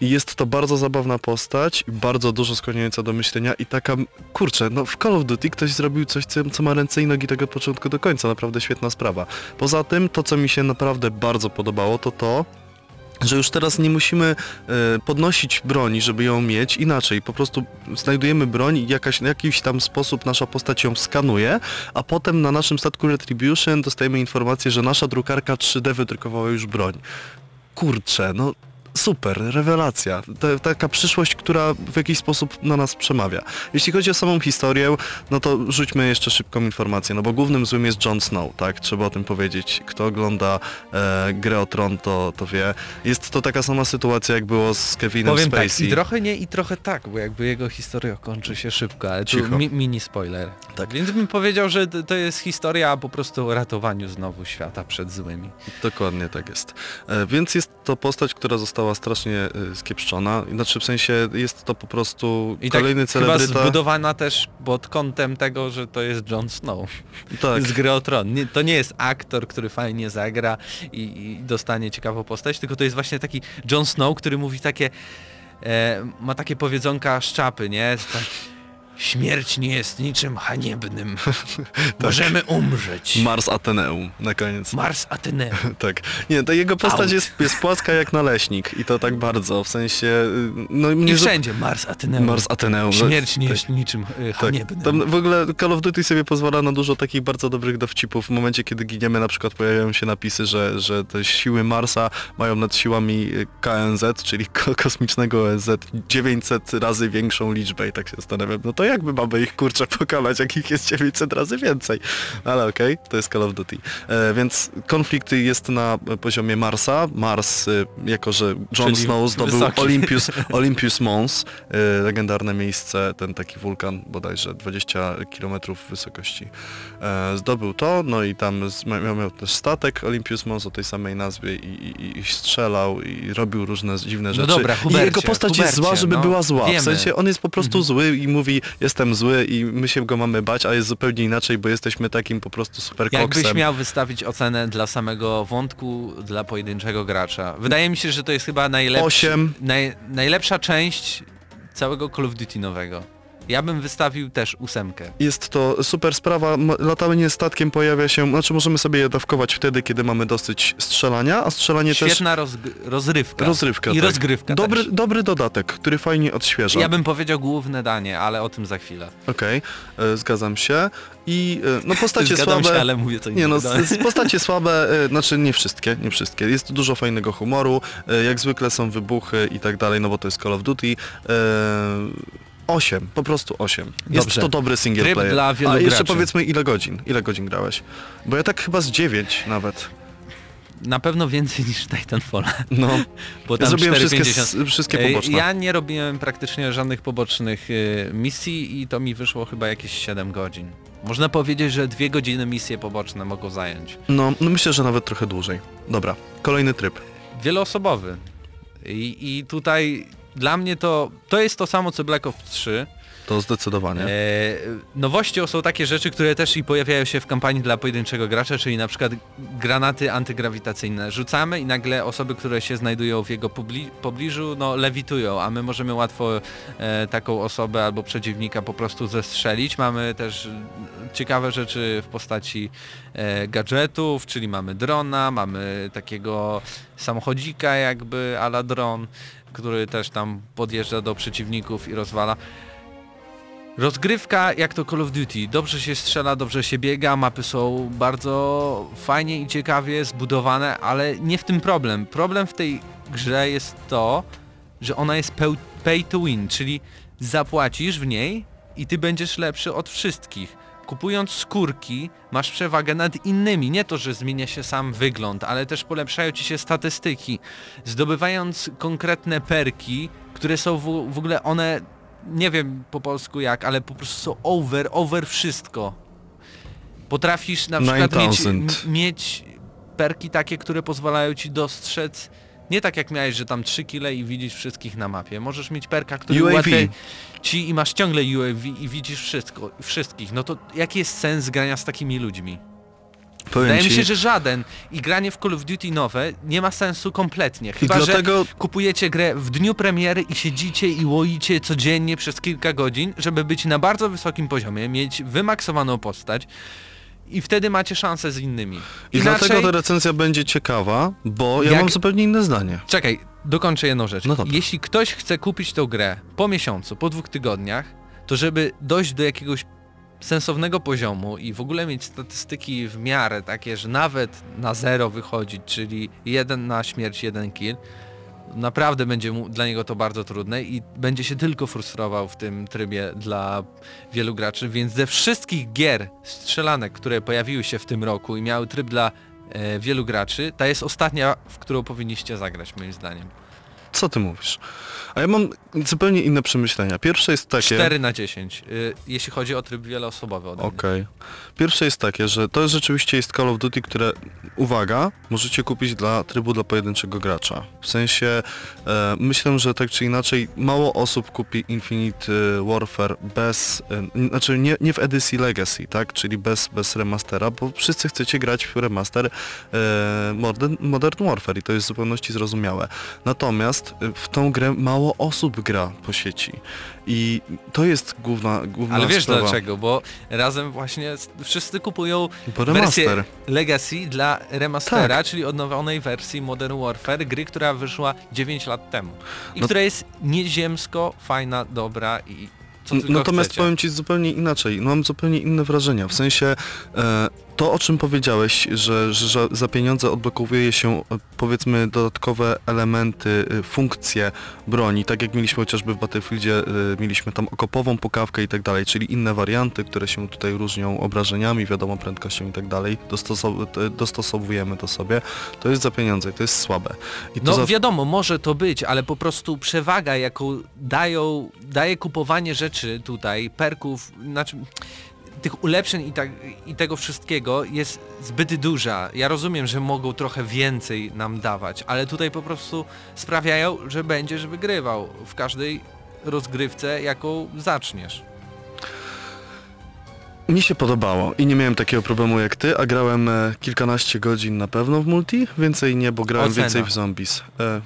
I jest to bardzo zabawna postać, bardzo dużo skłaniająca do myślenia i taka, kurczę, no w Call of Duty ktoś zrobił coś, co, ma ręce i nogi tego od początku do końca, naprawdę świetna sprawa. Poza tym, to co mi się naprawdę bardzo podobało, to to, że już teraz nie musimy e, podnosić broni, żeby ją mieć inaczej. Po prostu znajdujemy broń i jakaś, jakiś tam sposób nasza postać ją skanuje, a potem na naszym statku Retribution dostajemy informację, że nasza drukarka 3D wydrukowała już broń. Kurczę, no super, rewelacja. Ta, taka przyszłość, która w jakiś sposób na nas przemawia. Jeśli chodzi o samą historię, no to rzućmy jeszcze szybką informację, no bo głównym złym jest Jon Snow, tak? Trzeba o tym powiedzieć. Kto ogląda e, grę o Tron, to, to wie. Jest to taka sama sytuacja, jak było z Kevinem Powiem tak, Spacey. i trochę nie, i trochę tak, bo jakby jego historia kończy się szybko, ale tu Cicho. mi, mini spoiler. Tak. Więc bym powiedział, że to to jest historia po prostu o ratowaniu znowu świata przed złymi. Dokładnie tak jest. E, więc jest to postać, która została strasznie e, skiepszczona. Znaczy w sensie jest to po prostu I tak kolejny chyba celebryta. zbudowana też pod kątem tego, że to jest Jon Snow tak. z gry o Tron. Nie, to nie jest aktor, który fajnie zagra i, i dostanie ciekawą postać, tylko to jest właśnie taki Jon Snow, który mówi takie, e, ma takie powiedzonka szczapy, nie? Tak, Śmierć nie jest niczym haniebnym. Możemy umrzeć. Mars Ateneum na koniec. Mars Ateneum. Tak. Nie, to jego postać jest, jest płaska jak naleśnik i to tak bardzo, w sensie... No, mnie I wszędzie Mars Ateneum. Mars Ateneum. Śmierć nie tak, jest niczym y, Tak. haniebnym. Tam w ogóle Call of Duty sobie pozwala na dużo takich bardzo dobrych dowcipów. W momencie, kiedy giniemy, na przykład pojawiają się napisy, że, że te siły Marsa mają nad siłami y, KNZ, czyli ko- kosmicznego ONZ 900 razy większą liczbę i tak się zastanawiam, no to jakby mamy ich kurczę pokonać, jak ich jest 900 razy więcej. Ale okej, to jest Call of Duty. E, więc konflikt jest na poziomie Marsa. Mars, y, jako że Jon Snow zdobył wysoki. Olympus, Olympus Mons, y, legendarne miejsce, ten taki wulkan bodajże 20 km wysokości. E, zdobył to, no i tam z, miał, miał też statek Olympus Mons o tej samej nazwie i, i, i strzelał i robił różne dziwne rzeczy. dobra, I Hubercie, jego postać jest zła, Hubercie, żeby no, była zła. wiemy. W sensie on jest po prostu zły i mówi jestem zły i my się go mamy bać, a jest zupełnie inaczej, bo jesteśmy takim po prostu super Jakbyś koksem. miał wystawić ocenę dla samego wątku, dla pojedynczego gracza. Wydaje mi się, że to jest chyba najlepszy, naj, najlepsza część całego Call of Duty nowego. Ja bym wystawił też ósemkę. Jest to super sprawa, latanie statkiem pojawia się, znaczy możemy sobie je dawkować wtedy, kiedy mamy dosyć strzelania, a strzelanie też Świetna rozrywka. rozrywka. I tak. rozgrywka dobry, też. dobry dodatek, który fajnie odświeża. Ja bym powiedział główne danie, ale o tym za chwilę. Okej, e, zgadzam się. I e, no postacie Zgadzam słabe. się, ale mówię co Nie no, z, postacie słabe, e, znaczy nie wszystkie, nie wszystkie. Jest dużo fajnego humoru, jak zwykle są wybuchy i tak dalej, no bo to jest Call of Duty. E, 8, po prostu 8. Jest Dobrze. to dobry single Tryb player. dla wielu A jeszcze graczy. powiedzmy ile godzin, ile godzin grałeś? Bo ja tak chyba z 9 nawet. Na pewno więcej niż Titanfall. No, Bo ja tam zrobiłem 4,50. wszystkie, s- wszystkie poboczne. Ja nie robiłem praktycznie żadnych pobocznych y, misji i to mi wyszło chyba jakieś 7 godzin. Można powiedzieć, że dwie godziny misje poboczne mogą zająć. No, no myślę, że nawet trochę dłużej. Dobra, kolejny tryb. Wieloosobowy. I, I tutaj dla mnie to, to jest to samo co Black Ops 3. To zdecydowanie. E, nowością są takie rzeczy, które też i pojawiają się w kampanii dla pojedynczego gracza, czyli na przykład granaty antygrawitacyjne. Rzucamy i nagle osoby, które się znajdują w jego pobli- pobliżu, no lewitują, a my możemy łatwo e, taką osobę albo przeciwnika po prostu zestrzelić. Mamy też ciekawe rzeczy w postaci e, gadżetów, czyli mamy drona, mamy takiego samochodzika jakby ala dron, który też tam podjeżdża do przeciwników i rozwala. Rozgrywka jak to Call of Duty. Dobrze się strzela, dobrze się biega, mapy są bardzo fajnie i ciekawie zbudowane, ale nie w tym problem. Problem w tej grze jest to, że ona jest pay to win, czyli zapłacisz w niej i ty będziesz lepszy od wszystkich. Kupując skórki masz przewagę nad innymi. Nie to, że zmienia się sam wygląd, ale też polepszają ci się statystyki. Zdobywając konkretne perki, które są w, w ogóle one nie wiem po polsku jak, ale po prostu są over, over wszystko. Potrafisz na przykład mieć, 9000. m- mieć perki takie, które pozwalają ci dostrzec Nie tak jak miałeś, że tam 3 kile i widzisz wszystkich na mapie. Możesz mieć perka, który UAV. ułatwia ci i masz ciągle UAV i widzisz wszystko, wszystkich. No to jaki jest sens grania z takimi ludźmi? Powiem Wydaje mi się, że żaden. I granie w Call of Duty nowe nie ma sensu kompletnie. i Chyba, dlatego że kupujecie grę w dniu premiery i siedzicie i łoicie codziennie przez kilka godzin, żeby być na bardzo wysokim poziomie, mieć wymaksowaną postać i wtedy macie szansę z innymi. I dlatego ta recenzja będzie ciekawa, bo ja Jak- mam zupełnie inne zdanie. Czekaj, dokończę jedną rzecz. No dobra. Jeśli ktoś chce kupić tą grę po miesiącu, po dwóch tygodniach, to żeby dojść do jakiegoś sensownego poziomu i w ogóle mieć statystyki w miarę takie, że nawet na zero wychodzić, czyli jeden na śmierć, jeden kill, naprawdę będzie mu, dla niego to bardzo trudne i będzie się tylko frustrował w tym trybie dla wielu graczy, więc ze wszystkich gier strzelanek, które pojawiły się w tym roku i miały tryb dla e, wielu graczy, ta jest ostatnia, w którą powinniście zagrać moim zdaniem. Co ty mówisz? A ja mam zupełnie inne przemyślenia. Pierwsze jest takie... 4 na 10, y, jeśli chodzi o tryb wieloosobowy ode mnie. Okej. Pierwsze jest takie, że to rzeczywiście jest Call of Duty, które, uwaga, możecie kupić dla trybu dla pojedynczego gracza. W sensie, e, myślę, że tak czy inaczej, mało osób kupi Infinite e, Warfare bez, e, znaczy nie, nie w edycji Legacy, tak, czyli bez, bez remastera, bo wszyscy chcecie grać w remaster e, Modern, Modern Warfare i to jest w zupełności zrozumiałe. Natomiast e, w tą grę mało osób gra po sieci i to jest główna, główna Ale wiesz sprawa. dlaczego, bo razem właśnie wszyscy kupują wersję. Legacy dla remastera, Tak. czyli odnowionej wersji Modern Warfare, gry, która wyszła 9 lat temu. I No- która jest nieziemsko fajna, dobra i Natomiast chcecie. powiem Ci zupełnie inaczej, no, mam zupełnie inne wrażenia, w sensie e, to o czym powiedziałeś, że, że, za pieniądze odblokowuje się e, powiedzmy dodatkowe elementy, e, funkcje broni, tak jak mieliśmy chociażby w Battlefieldzie, e, mieliśmy tam okopową pukawkę i tak dalej, czyli inne warianty, które się tutaj różnią obrażeniami, wiadomo prędkością i tak dalej, dostosowujemy to sobie, to jest za pieniądze i to jest słabe. I No za... wiadomo, może to być, ale po prostu przewaga, jaką dają, daje kupowanie rzeczy tutaj, perków, znaczy tych ulepszeń i, tak, i tego wszystkiego jest zbyt duża. Ja rozumiem, że mogą trochę więcej nam dawać, ale tutaj po prostu sprawiają, że będziesz wygrywał w każdej rozgrywce, jaką zaczniesz. Mi się podobało i nie miałem takiego problemu jak ty, a grałem e, kilkanaście godzin na pewno w multi, więcej nie, bo grałem Ocena. więcej w zombies. E,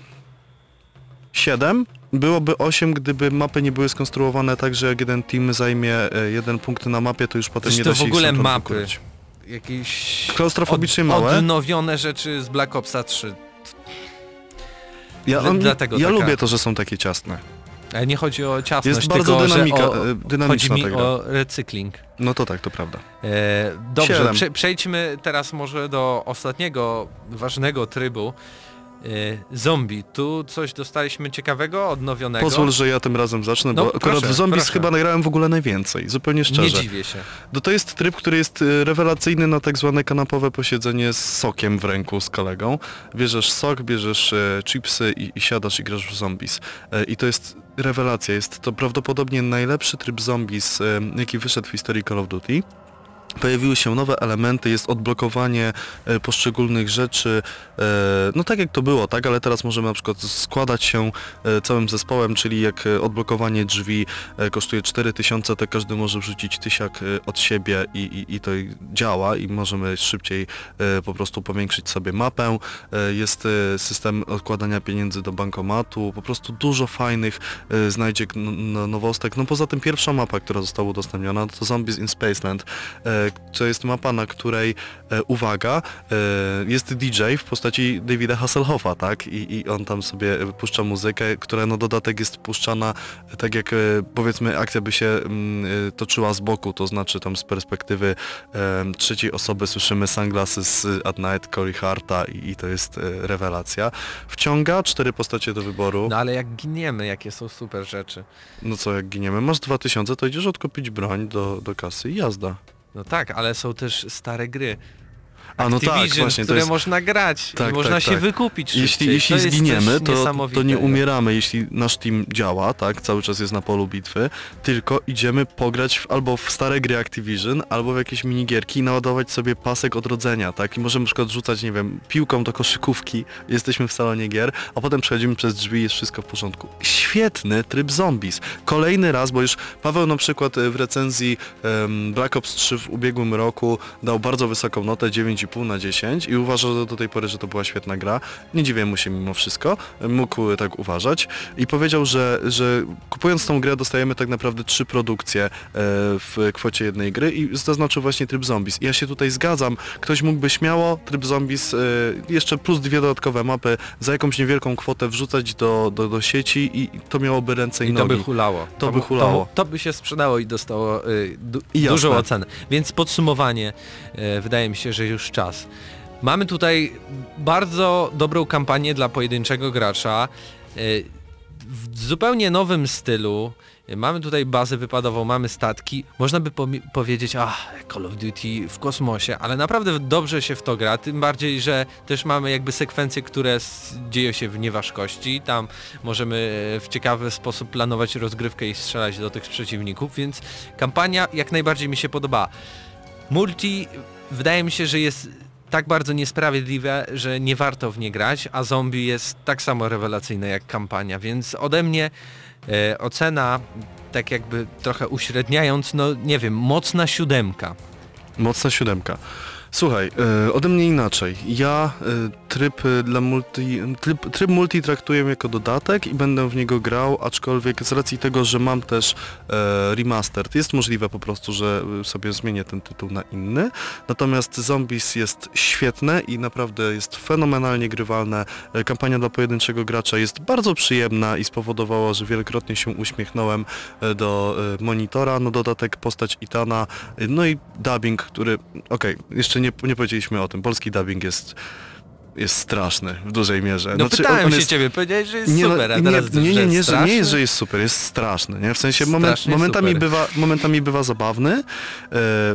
7? Byłoby 8, gdyby mapy nie były skonstruowane tak, że jak jeden team zajmie e, jeden punkt na mapie, to już potem Przecież nie to da w się ich ogóle stamtąd mapy. wykuć. Jakieś Klaustrofobicznie małe. odnowione rzeczy z Black Opsa 3. Ja, on, dlatego ja taka- lubię to, że są takie ciasne. Ale nie chodzi o ciasność, Jest bardzo tylko, dynamika, o, e, chodzi dynamiczna mi ta gra. o recykling. No to tak, to prawda. E, dobrze, prze, przejdźmy teraz może do ostatniego ważnego trybu. E, zombie. Tu coś dostaliśmy ciekawego, odnowionego. Pozwól, że ja tym razem zacznę, No, bo akurat proszę, w zombies proszę. chyba nagrałem w ogóle najwięcej, zupełnie Nie szczerze. dziwię się. No to jest tryb, który jest y, rewelacyjny na tak zwane kanapowe posiedzenie z sokiem w ręku z kolegą. Bierzesz sok, bierzesz e, chipsy i, i siadasz i grasz w zombies. I to jest rewelacja. Jest to prawdopodobnie najlepszy tryb zombies, jaki wyszedł w historii Call of Duty. Pojawiły się nowe elementy, jest odblokowanie e, poszczególnych rzeczy, e, no tak jak to było, tak, ale teraz możemy na przykład składać się e, całym zespołem, czyli jak odblokowanie drzwi kosztuje 4000, to każdy może wrzucić tysiak od siebie i, i, i to działa i możemy szybciej po prostu powiększyć sobie mapę. Jest system odkładania pieniędzy do bankomatu, po prostu dużo fajnych e, n- nowostek. No poza tym pierwsza mapa, która została udostępniona, to Zombies in Spaceland, to jest mapa, na której, e, uwaga, e, jest DJ w postaci Davida Hasselhoffa, tak? I, I on tam sobie puszcza muzykę, która na dodatek jest puszczana e, tak jak powiedzmy akcja by się mm, toczyła z boku, to znaczy tam z perspektywy trzeciej osoby słyszymy Sunglasses at Night Corey Harta i, i to jest rewelacja. Wciąga cztery postacie do wyboru. No ale jak giniemy, jakie są super rzeczy. No co, jak giniemy, masz 2000, to idziesz odkupić broń do, do kasy i jazda. No tak, ale są też stare gry. A no tak, właśnie, to które jest... można grać Tak, i można tak, się tak. wykupić. Jeśli, To jeśli coś zginiemy, to, to nie umieramy, jeśli nasz team działa, tak, cały czas jest na polu bitwy, tylko idziemy pograć w, albo w stare gry Activision, albo w jakieś minigierki i naładować sobie pasek odrodzenia, tak, i możemy na przykład rzucać, nie wiem, piłką do koszykówki, jesteśmy w salonie gier, a potem przechodzimy przez drzwi i jest wszystko w porządku. Świetny tryb zombies. Kolejny raz, bo już Paweł na przykład e, w recenzji em, Black Ops 3 w ubiegłym roku dał bardzo wysoką notę 9,5 na 10 i uważa że do tej pory, że to była świetna gra. Nie dziwię mu się mimo wszystko, mógł e, tak uważać i powiedział, że, że kupując tą grę dostajemy tak naprawdę trzy produkcje e, w kwocie jednej gry i zaznaczył właśnie tryb zombies. I ja się tutaj zgadzam, ktoś mógłby śmiało tryb zombies, e, jeszcze plus dwie dodatkowe mapy za jakąś niewielką kwotę wrzucać do, do, do sieci i to miałoby ręce i, I to nogi. by hulało. To by hulało. To, to by się sprzedało i dostało y, du, I dużą ocenę. Więc podsumowanie, y, wydaje mi się, że już czas. Mamy tutaj bardzo dobrą kampanię dla pojedynczego gracza. y, w zupełnie nowym stylu. Mamy tutaj bazę wypadową, mamy statki. Można by pomi- powiedzieć, ach, Call of Duty w kosmosie, ale naprawdę dobrze się w to gra, tym bardziej, że też mamy jakby sekwencje, które dzieją się w nieważkości. Tam możemy e, w ciekawy sposób planować rozgrywkę i strzelać do tych przeciwników, więc kampania jak najbardziej mi się podoba. Multi wydaje mi się, że jest tak bardzo niesprawiedliwe, że nie warto w nie grać, a zombie jest tak samo rewelacyjne jak kampania, więc ode mnie e, ocena, tak jakby trochę uśredniając, no nie wiem, mocna siódemka. Mocna siódemka. Słuchaj, e, ode mnie inaczej. Ja e, tryb e, dla multi, tryb, tryb multi traktuję jako dodatek i będę w niego grał, aczkolwiek z racji tego, że mam też e, remastered, jest możliwe po prostu, że sobie zmienię ten tytuł na inny. Natomiast Zombies jest świetne i naprawdę jest fenomenalnie grywalne. Kampania dla pojedynczego gracza jest bardzo przyjemna i spowodowała, że wielokrotnie się uśmiechnąłem do monitora. No dodatek postać Itana, no i dubbing, który, okej, jeszcze nie, nie powiedzieliśmy o tym, polski dubbing jest jest straszny w dużej mierze. No pytałem on- on się jest- ciebie, powiedziałeś, że jest nie, no, super, a nie, teraz nie, nie, nie, jest że, nie jest, że jest super, jest straszny, nie? W sensie moment, momentami, super. bywa, momentami bywa zabawny, e,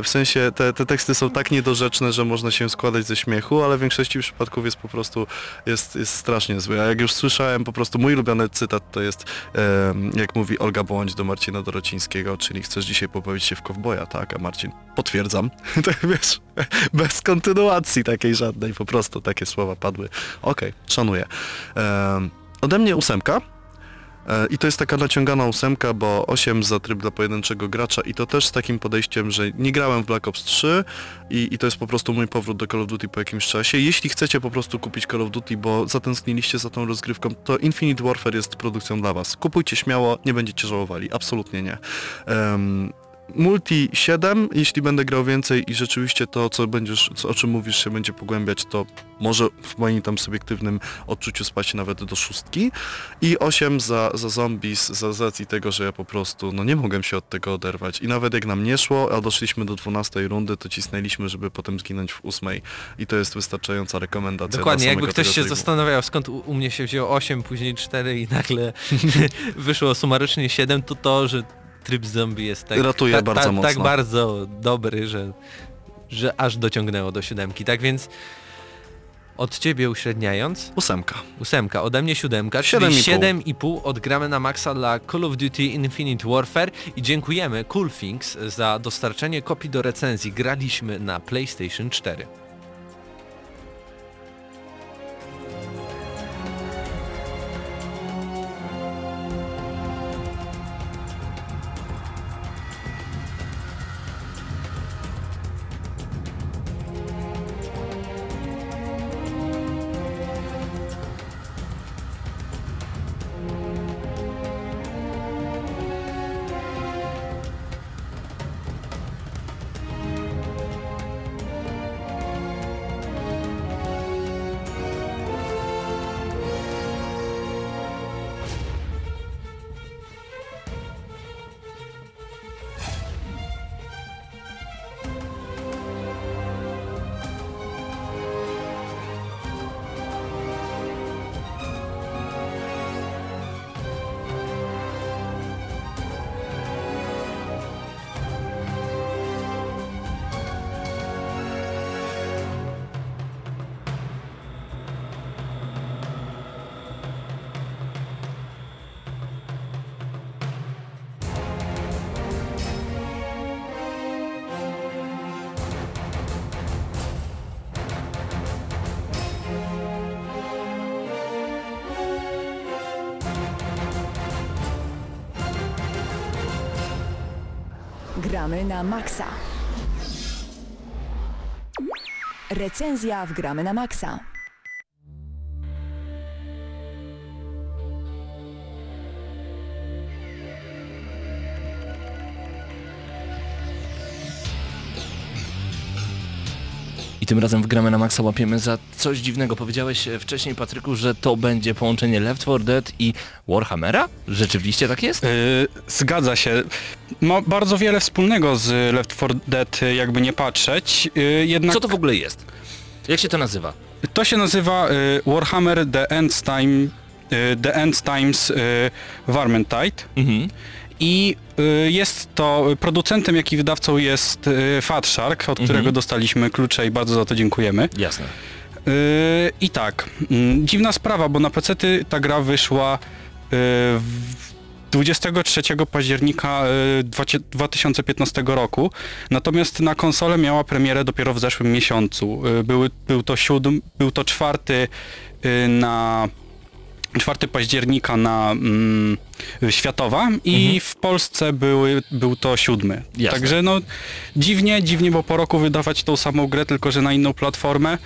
w sensie te, te teksty są tak niedorzeczne, że można się składać ze śmiechu, ale w większości przypadków jest po prostu, jest, jest strasznie zły. A jak już słyszałem, po prostu mój ulubiony cytat to jest, jak mówi Olga Błądź do Marcina Dorocińskiego, czyli chcesz dzisiaj pobawić się w kowboja, tak? A Marcin, potwierdzam. tak wiesz, bez kontynuacji takiej żadnej, po prostu takie słowa padły. Okej, szanuję. E, ode mnie ósemka. E, I to jest taka naciągana ósemka, bo 8 za tryb dla pojedynczego gracza i to też z takim podejściem, że nie grałem w Black Ops 3 i, i to jest po prostu mój powrót do Call of Duty po jakimś czasie. Jeśli chcecie po prostu kupić Call of Duty, bo zatęskniliście za tą rozgrywką, to Infinite Warfare jest produkcją dla Was. Kupujcie śmiało, nie będziecie żałowali, absolutnie nie. Multi 7, jeśli będę grał więcej i rzeczywiście to, co będziesz, co, o czym mówisz, się będzie pogłębiać, to może w moim tam subiektywnym odczuciu spać nawet do szóstki. I 8 za, za zombies, za z racji tego, że ja po prostu, no nie mogłem się od tego oderwać. I nawet jak nam nie szło, a doszliśmy do 12 rundy, to cisnęliśmy, żeby potem zginąć w 8. I to jest wystarczająca rekomendacja Dokładnie, jakby ktoś się trybu. zastanawiał skąd u, u mnie się wzięło 8, później 4 i nagle wyszło sumarycznie 7, to to, że tryb zombie jest tak, Ratuje ta, bardzo ta, mocno. tak bardzo dobry, że, że aż dociągnęło do siódemki. Tak więc od ciebie uśredniając, Ósemka. ósemka, ode mnie siódemka, Siedem czyli i pół. 7,5 odgramy na maksa dla Call of Duty Infinite Warfare i dziękujemy Cool Things za dostarczenie kopii do recenzji. Graliśmy na PlayStation 4. Gramy na maksa. Recenzja w Gramy na maksa. Tym razem w Gramy na Maxa łapiemy za coś dziwnego. Powiedziałeś e, wcześniej, Patryku, że to będzie połączenie Left 4 Dead i Warhammera? Rzeczywiście tak jest? Yy, zgadza się. Ma bardzo wiele wspólnego z Left 4 Dead, y, jakby nie patrzeć. Yy, jednak Co to w ogóle jest? Jak się to nazywa? to się nazywa y, Warhammer The End, Time, The End Times y, Vermintide. Mhm. I y, jest to, producentem jak i wydawcą jest y, Fat Shark, od którego dostaliśmy klucze i bardzo za to dziękujemy. Jasne. I tak, mm, dziwna sprawa, bo na PC ta gra wyszła yy, w 23 października yy, dwacie- 2015 roku, natomiast na konsolę miała premierę dopiero w zeszłym miesiącu. Były, był to siódm, był to czwarty na 4 października na mm, światowa i Mhm. w Polsce były, był to siódmy. Jasne. Także no dziwnie, dziwnie, bo po roku wydawać tą samą grę, tylko że na inną platformę.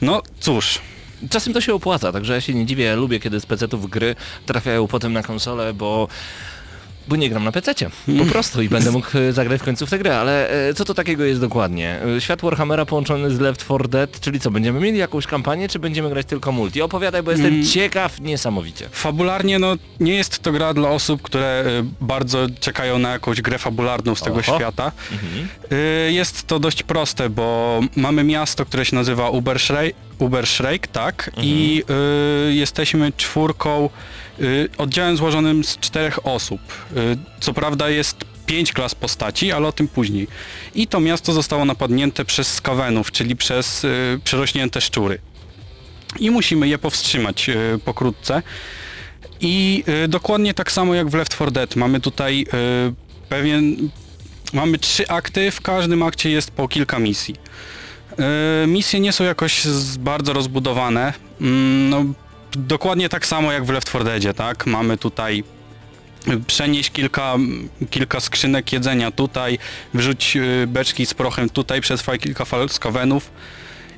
No cóż, Czasem to się opłaca, także ja się nie dziwię, ja lubię kiedy z PC-ów gry trafiają potem na konsolę, bo bo nie gram na PC-cie, po prostu i będę mógł e, zagrać w końcu w tę grę, ale e, co to takiego jest dokładnie? E, Świat Warhammera połączony z Left 4 Dead, czyli co, będziemy mieli jakąś kampanię, czy będziemy grać tylko multi? Opowiadaj, bo jestem ciekaw niesamowicie. fabularnie no nie jest to gra dla osób, które bardzo czekają na jakąś grę fabularną z tego Oho. świata. Y, Jest to dość proste, bo mamy miasto, które się nazywa Uberschreik, Uberschreik tak, i y, jesteśmy czwórką, y, oddziałem złożonym z czterech osób. Y, co prawda jest pięć klas postaci, ale o tym później. I to miasto zostało napadnięte przez skawenów, czyli przez y, przerośnięte szczury. I musimy je powstrzymać y, pokrótce. I y, dokładnie tak samo jak w Left 4 Dead. Mamy tutaj y, pewien... Mamy trzy akty, w każdym akcie jest po kilka misji. Y, misje nie są jakoś bardzo rozbudowane. Mm, no, dokładnie tak samo jak w Left 4 Deadzie, tak? Mamy tutaj y, przenieść kilka, kilka skrzynek jedzenia tutaj, wrzuć y, beczki z prochem tutaj, przetrwaj kilka fal skawenów.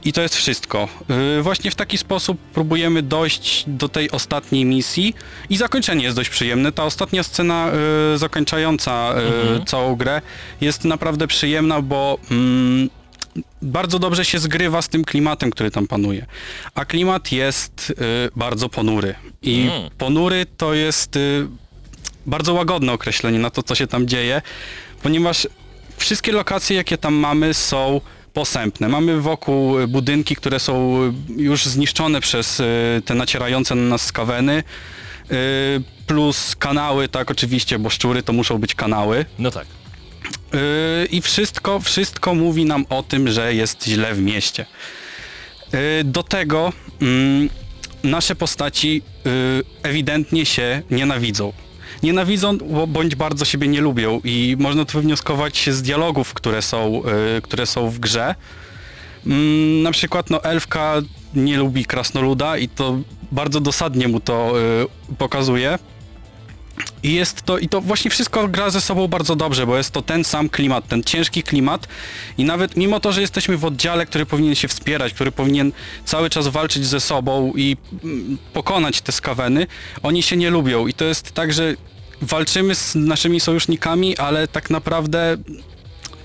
I to jest wszystko. Yy, właśnie w taki sposób próbujemy dojść do tej ostatniej misji i zakończenie jest dość przyjemne. Ta ostatnia scena zakończająca yy, całą grę jest naprawdę przyjemna, bo mm, bardzo dobrze się zgrywa z tym klimatem, który tam panuje. A klimat jest yy, bardzo ponury. I Mm. ponury to jest yy, bardzo łagodne określenie na to, co się tam dzieje, ponieważ wszystkie lokacje, jakie tam mamy, są posępne. Mamy wokół y, budynki, które są y, już zniszczone przez y, te nacierające na nas skaweny, y, plus kanały, tak oczywiście, bo szczury to muszą być kanały. No tak. Yy, I wszystko, wszystko mówi nam o tym, że jest źle w mieście. Yy, Do tego mm, nasze postaci yy, ewidentnie się nienawidzą. Nienawidzą bądź bardzo siebie nie lubią i można to wywnioskować z dialogów, które są, które są w grze. Mm, Na przykład no, elfka nie lubi krasnoluda i to bardzo dosadnie mu to pokazuje. I jest to, i to właśnie wszystko gra ze sobą bardzo dobrze, bo jest to ten sam klimat, ten ciężki klimat. I nawet mimo to, że jesteśmy w oddziale, który powinien się wspierać, który powinien cały czas walczyć ze sobą i mm, pokonać te skaweny, oni się nie lubią. I to jest tak, że walczymy z naszymi sojusznikami, ale tak naprawdę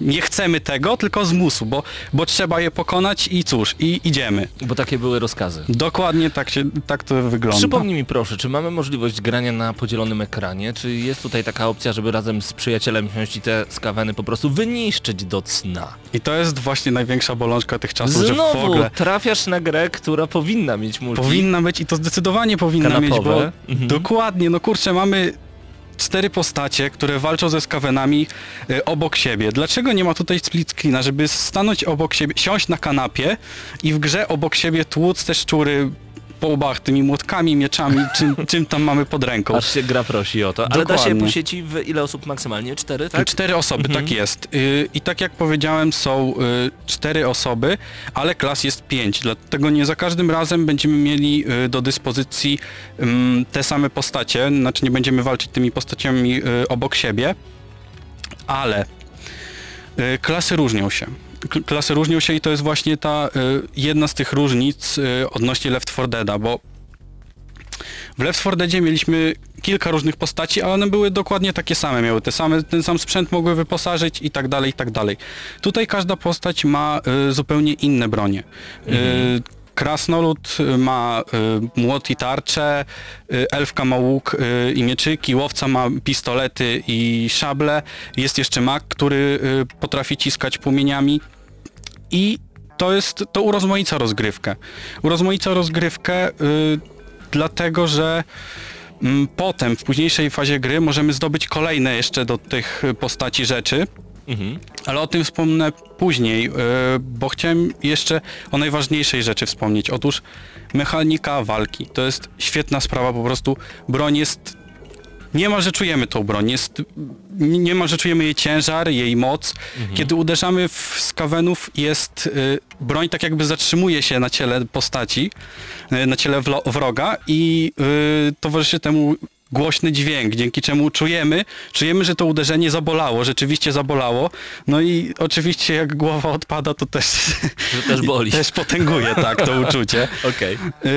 nie chcemy tego, tylko z musu, bo, bo trzeba je pokonać i cóż, i idziemy. Bo takie były rozkazy. Dokładnie tak, się, tak to wygląda. Przypomnij mi proszę, czy mamy możliwość grania na podzielonym ekranie? Czy jest tutaj taka opcja, żeby razem z przyjacielem wziąć i te skaweny po prostu wyniszczyć do cna? I to jest właśnie największa bolączka tych czasów, że w Znowu ogóle trafiasz na grę, która powinna mieć multi. powinna być i to zdecydowanie powinna mieć, bo Kanapowe. Mhm. dokładnie, no kurczę, mamy cztery postacie, które walczą ze skawenami y, obok siebie. Dlaczego nie ma tutaj split screena, żeby stanąć obok siebie, siąść na kanapie i w grze obok siebie tłuc te szczury po łbach tymi młotkami, mieczami, czym, czym tam mamy pod ręką. Aż się gra prosi o to. Ale da się po sieci w ile osób maksymalnie? Cztery, tak? Cztery osoby, Mhm. tak jest. Y, I tak jak powiedziałem, są y, cztery osoby, ale klas jest pięć. Dlatego nie za każdym razem będziemy mieli y, do dyspozycji ym, te same postacie, znaczy nie będziemy walczyć tymi postaciami obok siebie, ale Klasy różnią się. Klasy różnią się i to jest właśnie ta y, jedna z tych różnic y, odnośnie Left 4 Deada, bo w Left 4 Deadzie mieliśmy kilka różnych postaci, ale one były dokładnie takie same, miały te same, ten sam sprzęt mogły wyposażyć i tak dalej, i tak dalej. Tutaj każda postać ma y, zupełnie inne bronie. Y, Krasnolud ma y, młot i tarczę, y, elfka ma łuk i mieczyki, łowca ma pistolety i szable, jest jeszcze mag, który potrafi ciskać płomieniami i to jest, to urozmaica rozgrywkę. Urozmaica rozgrywkę y, dlatego, że mm, potem w późniejszej fazie gry możemy zdobyć kolejne jeszcze do tych y, postaci rzeczy, Mhm. ale o tym wspomnę później, y, bo chciałem jeszcze o najważniejszej rzeczy wspomnieć. Otóż mechanika walki. To jest świetna sprawa, po prostu broń jest... Nie ma, że czujemy tą broń, jest, nie ma, że czujemy jej ciężar, jej moc. Kiedy uderzamy w skawenów jest y, broń tak jakby zatrzymuje się na ciele postaci, y, na ciele wroga i y, towarzyszy temu głośny dźwięk, dzięki czemu czujemy, czujemy, że to uderzenie zabolało, rzeczywiście zabolało. No i oczywiście jak głowa odpada, to też, Że też boli. też potęguje tak to uczucie. Okej. Yy,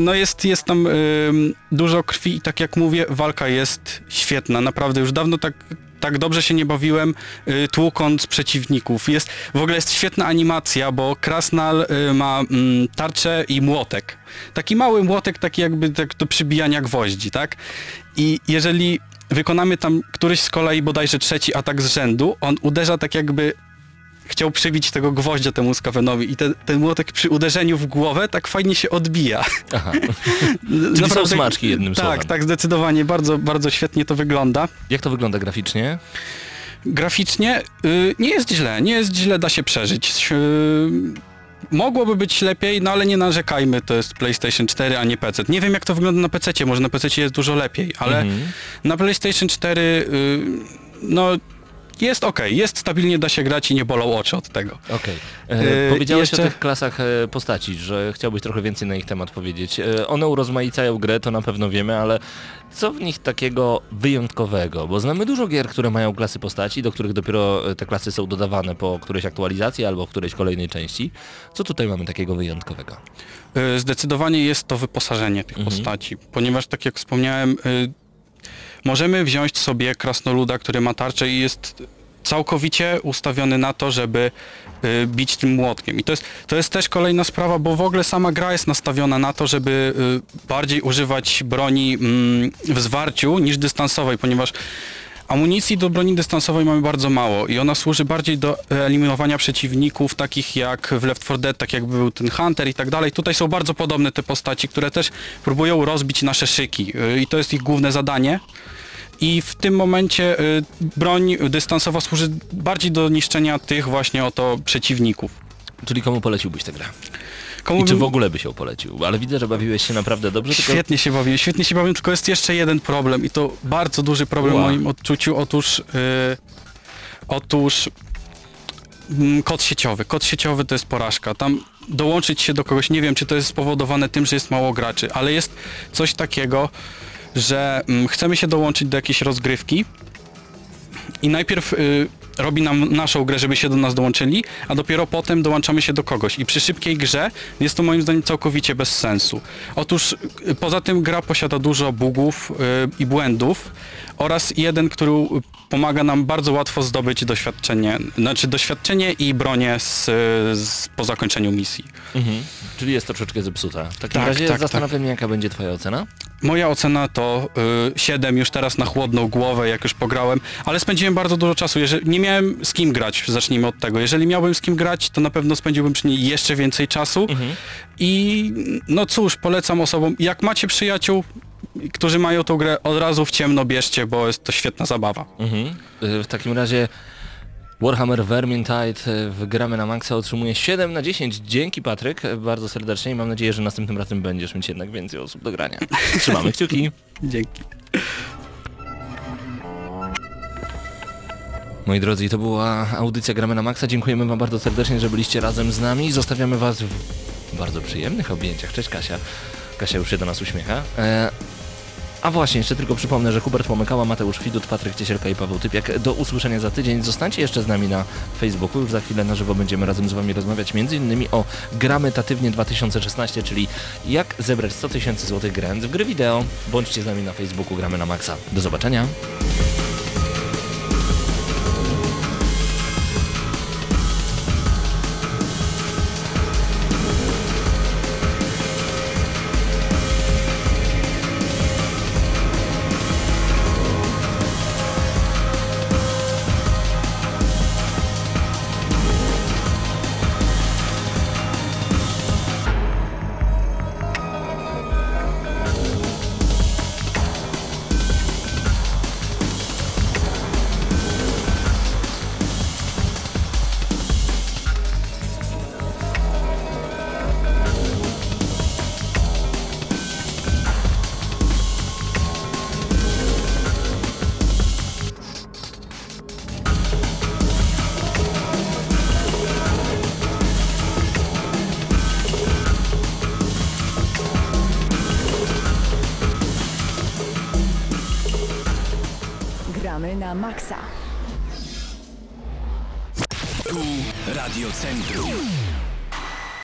no jest, jest tam yy, dużo krwi i tak jak mówię, walka jest świetna. Naprawdę już dawno tak, tak dobrze się nie bawiłem yy, tłukąc przeciwników. Jest, w ogóle jest świetna animacja, bo Krasnal yy, ma mm, tarczę i młotek. Taki mały młotek, taki jakby tak do przybijania gwoździ, tak? I jeżeli wykonamy tam któryś z kolei bodajże trzeci atak z rzędu, on uderza tak jakby chciał przybić tego gwoździa temu skawenowi i ten, ten młotek przy uderzeniu w głowę tak fajnie się odbija. Aha. Czyli są smaczki jednym tak, słowem. Tak, zdecydowanie. Bardzo, bardzo świetnie to wygląda. Jak to wygląda graficznie? Graficznie y, nie jest źle, nie jest źle, da się przeżyć. Y, mogłoby być lepiej, no ale nie narzekajmy, to jest PlayStation 4, a nie PC. Nie wiem jak to wygląda na PC, może na PC jest dużo lepiej, ale Mhm. na PlayStation 4 y, no jest ok, jest stabilnie, da się grać i nie bolą oczy od tego. Okej. Yy, E, Powiedziałeś jeszcze- o tych klasach e, postaci, że chciałbyś trochę więcej na ich temat powiedzieć. E, One urozmaicają grę, to na pewno wiemy, ale co w nich takiego wyjątkowego? Bo znamy dużo gier, które mają klasy postaci, do których dopiero e, te klasy są dodawane po którejś aktualizacji albo którejś kolejnej części. Co tutaj mamy takiego wyjątkowego? Zdecydowanie jest to wyposażenie tych Mhm. postaci, ponieważ tak jak wspomniałem, możemy wziąć sobie krasnoluda, który ma tarczę i jest całkowicie ustawiony na to, żeby y, bić tym młotkiem. I to jest, to jest też kolejna sprawa, bo w ogóle sama gra jest nastawiona na to, żeby y, bardziej używać broni mm, w zwarciu niż dystansowej, ponieważ Amunicji do broni dystansowej mamy bardzo mało i ona służy bardziej do eliminowania przeciwników, takich jak w Left 4 Dead, tak jakby był ten Hunter i tak dalej. Tutaj są bardzo podobne te postaci, które też próbują rozbić nasze szyki y, i to jest ich główne zadanie. I w tym momencie y, broń dystansowa służy bardziej do niszczenia tych właśnie oto przeciwników. Czyli komu poleciłbyś tę grę? Komu I czy w ogóle by się polecił? Ale widzę, że bawiłeś się naprawdę dobrze, tylko Świetnie się bawiłem, świetnie się bawiłem, tylko jest jeszcze jeden problem i to bardzo duży problem Ła. w moim odczuciu. Otóż, yy, otóż mm, kod sieciowy. Kod sieciowy to jest porażka. Tam dołączyć się do kogoś, nie wiem czy to jest spowodowane tym, że jest mało graczy, ale jest coś takiego, że mm, chcemy się dołączyć do jakiejś rozgrywki i najpierw y, robi nam naszą grę, żeby się do nas dołączyli, a dopiero potem dołączamy się do kogoś. I przy szybkiej grze jest to moim zdaniem całkowicie bez sensu. Otóż y, poza tym gra posiada dużo bugów y, i błędów oraz jeden, który pomaga nam bardzo łatwo zdobyć doświadczenie, znaczy doświadczenie i bronię z, z, po zakończeniu misji. Mhm. Czyli jest troszeczkę zepsuta. W takim Tak, razie tak, zastanawiam mnie, jaka będzie twoja ocena. Moja ocena to y, 7 już teraz na chłodną głowę, jak już pograłem, ale spędziłem bardzo dużo czasu. Jeżeli, nie miałem z kim grać, zacznijmy od tego. Jeżeli miałbym z kim grać, to na pewno spędziłbym przy niej jeszcze więcej czasu. I no cóż, polecam osobom, jak macie przyjaciół, którzy mają tą grę, od razu w ciemno bierzcie, bo jest to świetna zabawa. Mhm. Y, W takim razie Warhammer Vermintide y, w gramy na maksa otrzymuje 7 na 10. Dzięki Patryk, y, bardzo serdecznie i mam nadzieję, że następnym razem będziesz mieć jednak więcej osób do grania. Trzymamy kciuki. Dzięki. Moi drodzy, to była audycja Gramy na Maxa. Dziękujemy Wam bardzo serdecznie, że byliście razem z nami. Zostawiamy Was w bardzo przyjemnych objęciach. Cześć Kasia. Kasia już się do nas uśmiecha. E, A właśnie, jeszcze tylko przypomnę, że Hubert Pomykała, Mateusz Widut, Patryk Ciesielka i Paweł Typiak. Do usłyszenia za tydzień. Zostańcie jeszcze z nami na Facebooku. Już za chwilę na żywo będziemy razem z Wami rozmawiać m.in. o Gramy Tatywnie 2016, czyli jak zebrać 100 tysięcy złotych grając w gry wideo. Bądźcie z nami na Facebooku, gramy na maksa. Do zobaczenia.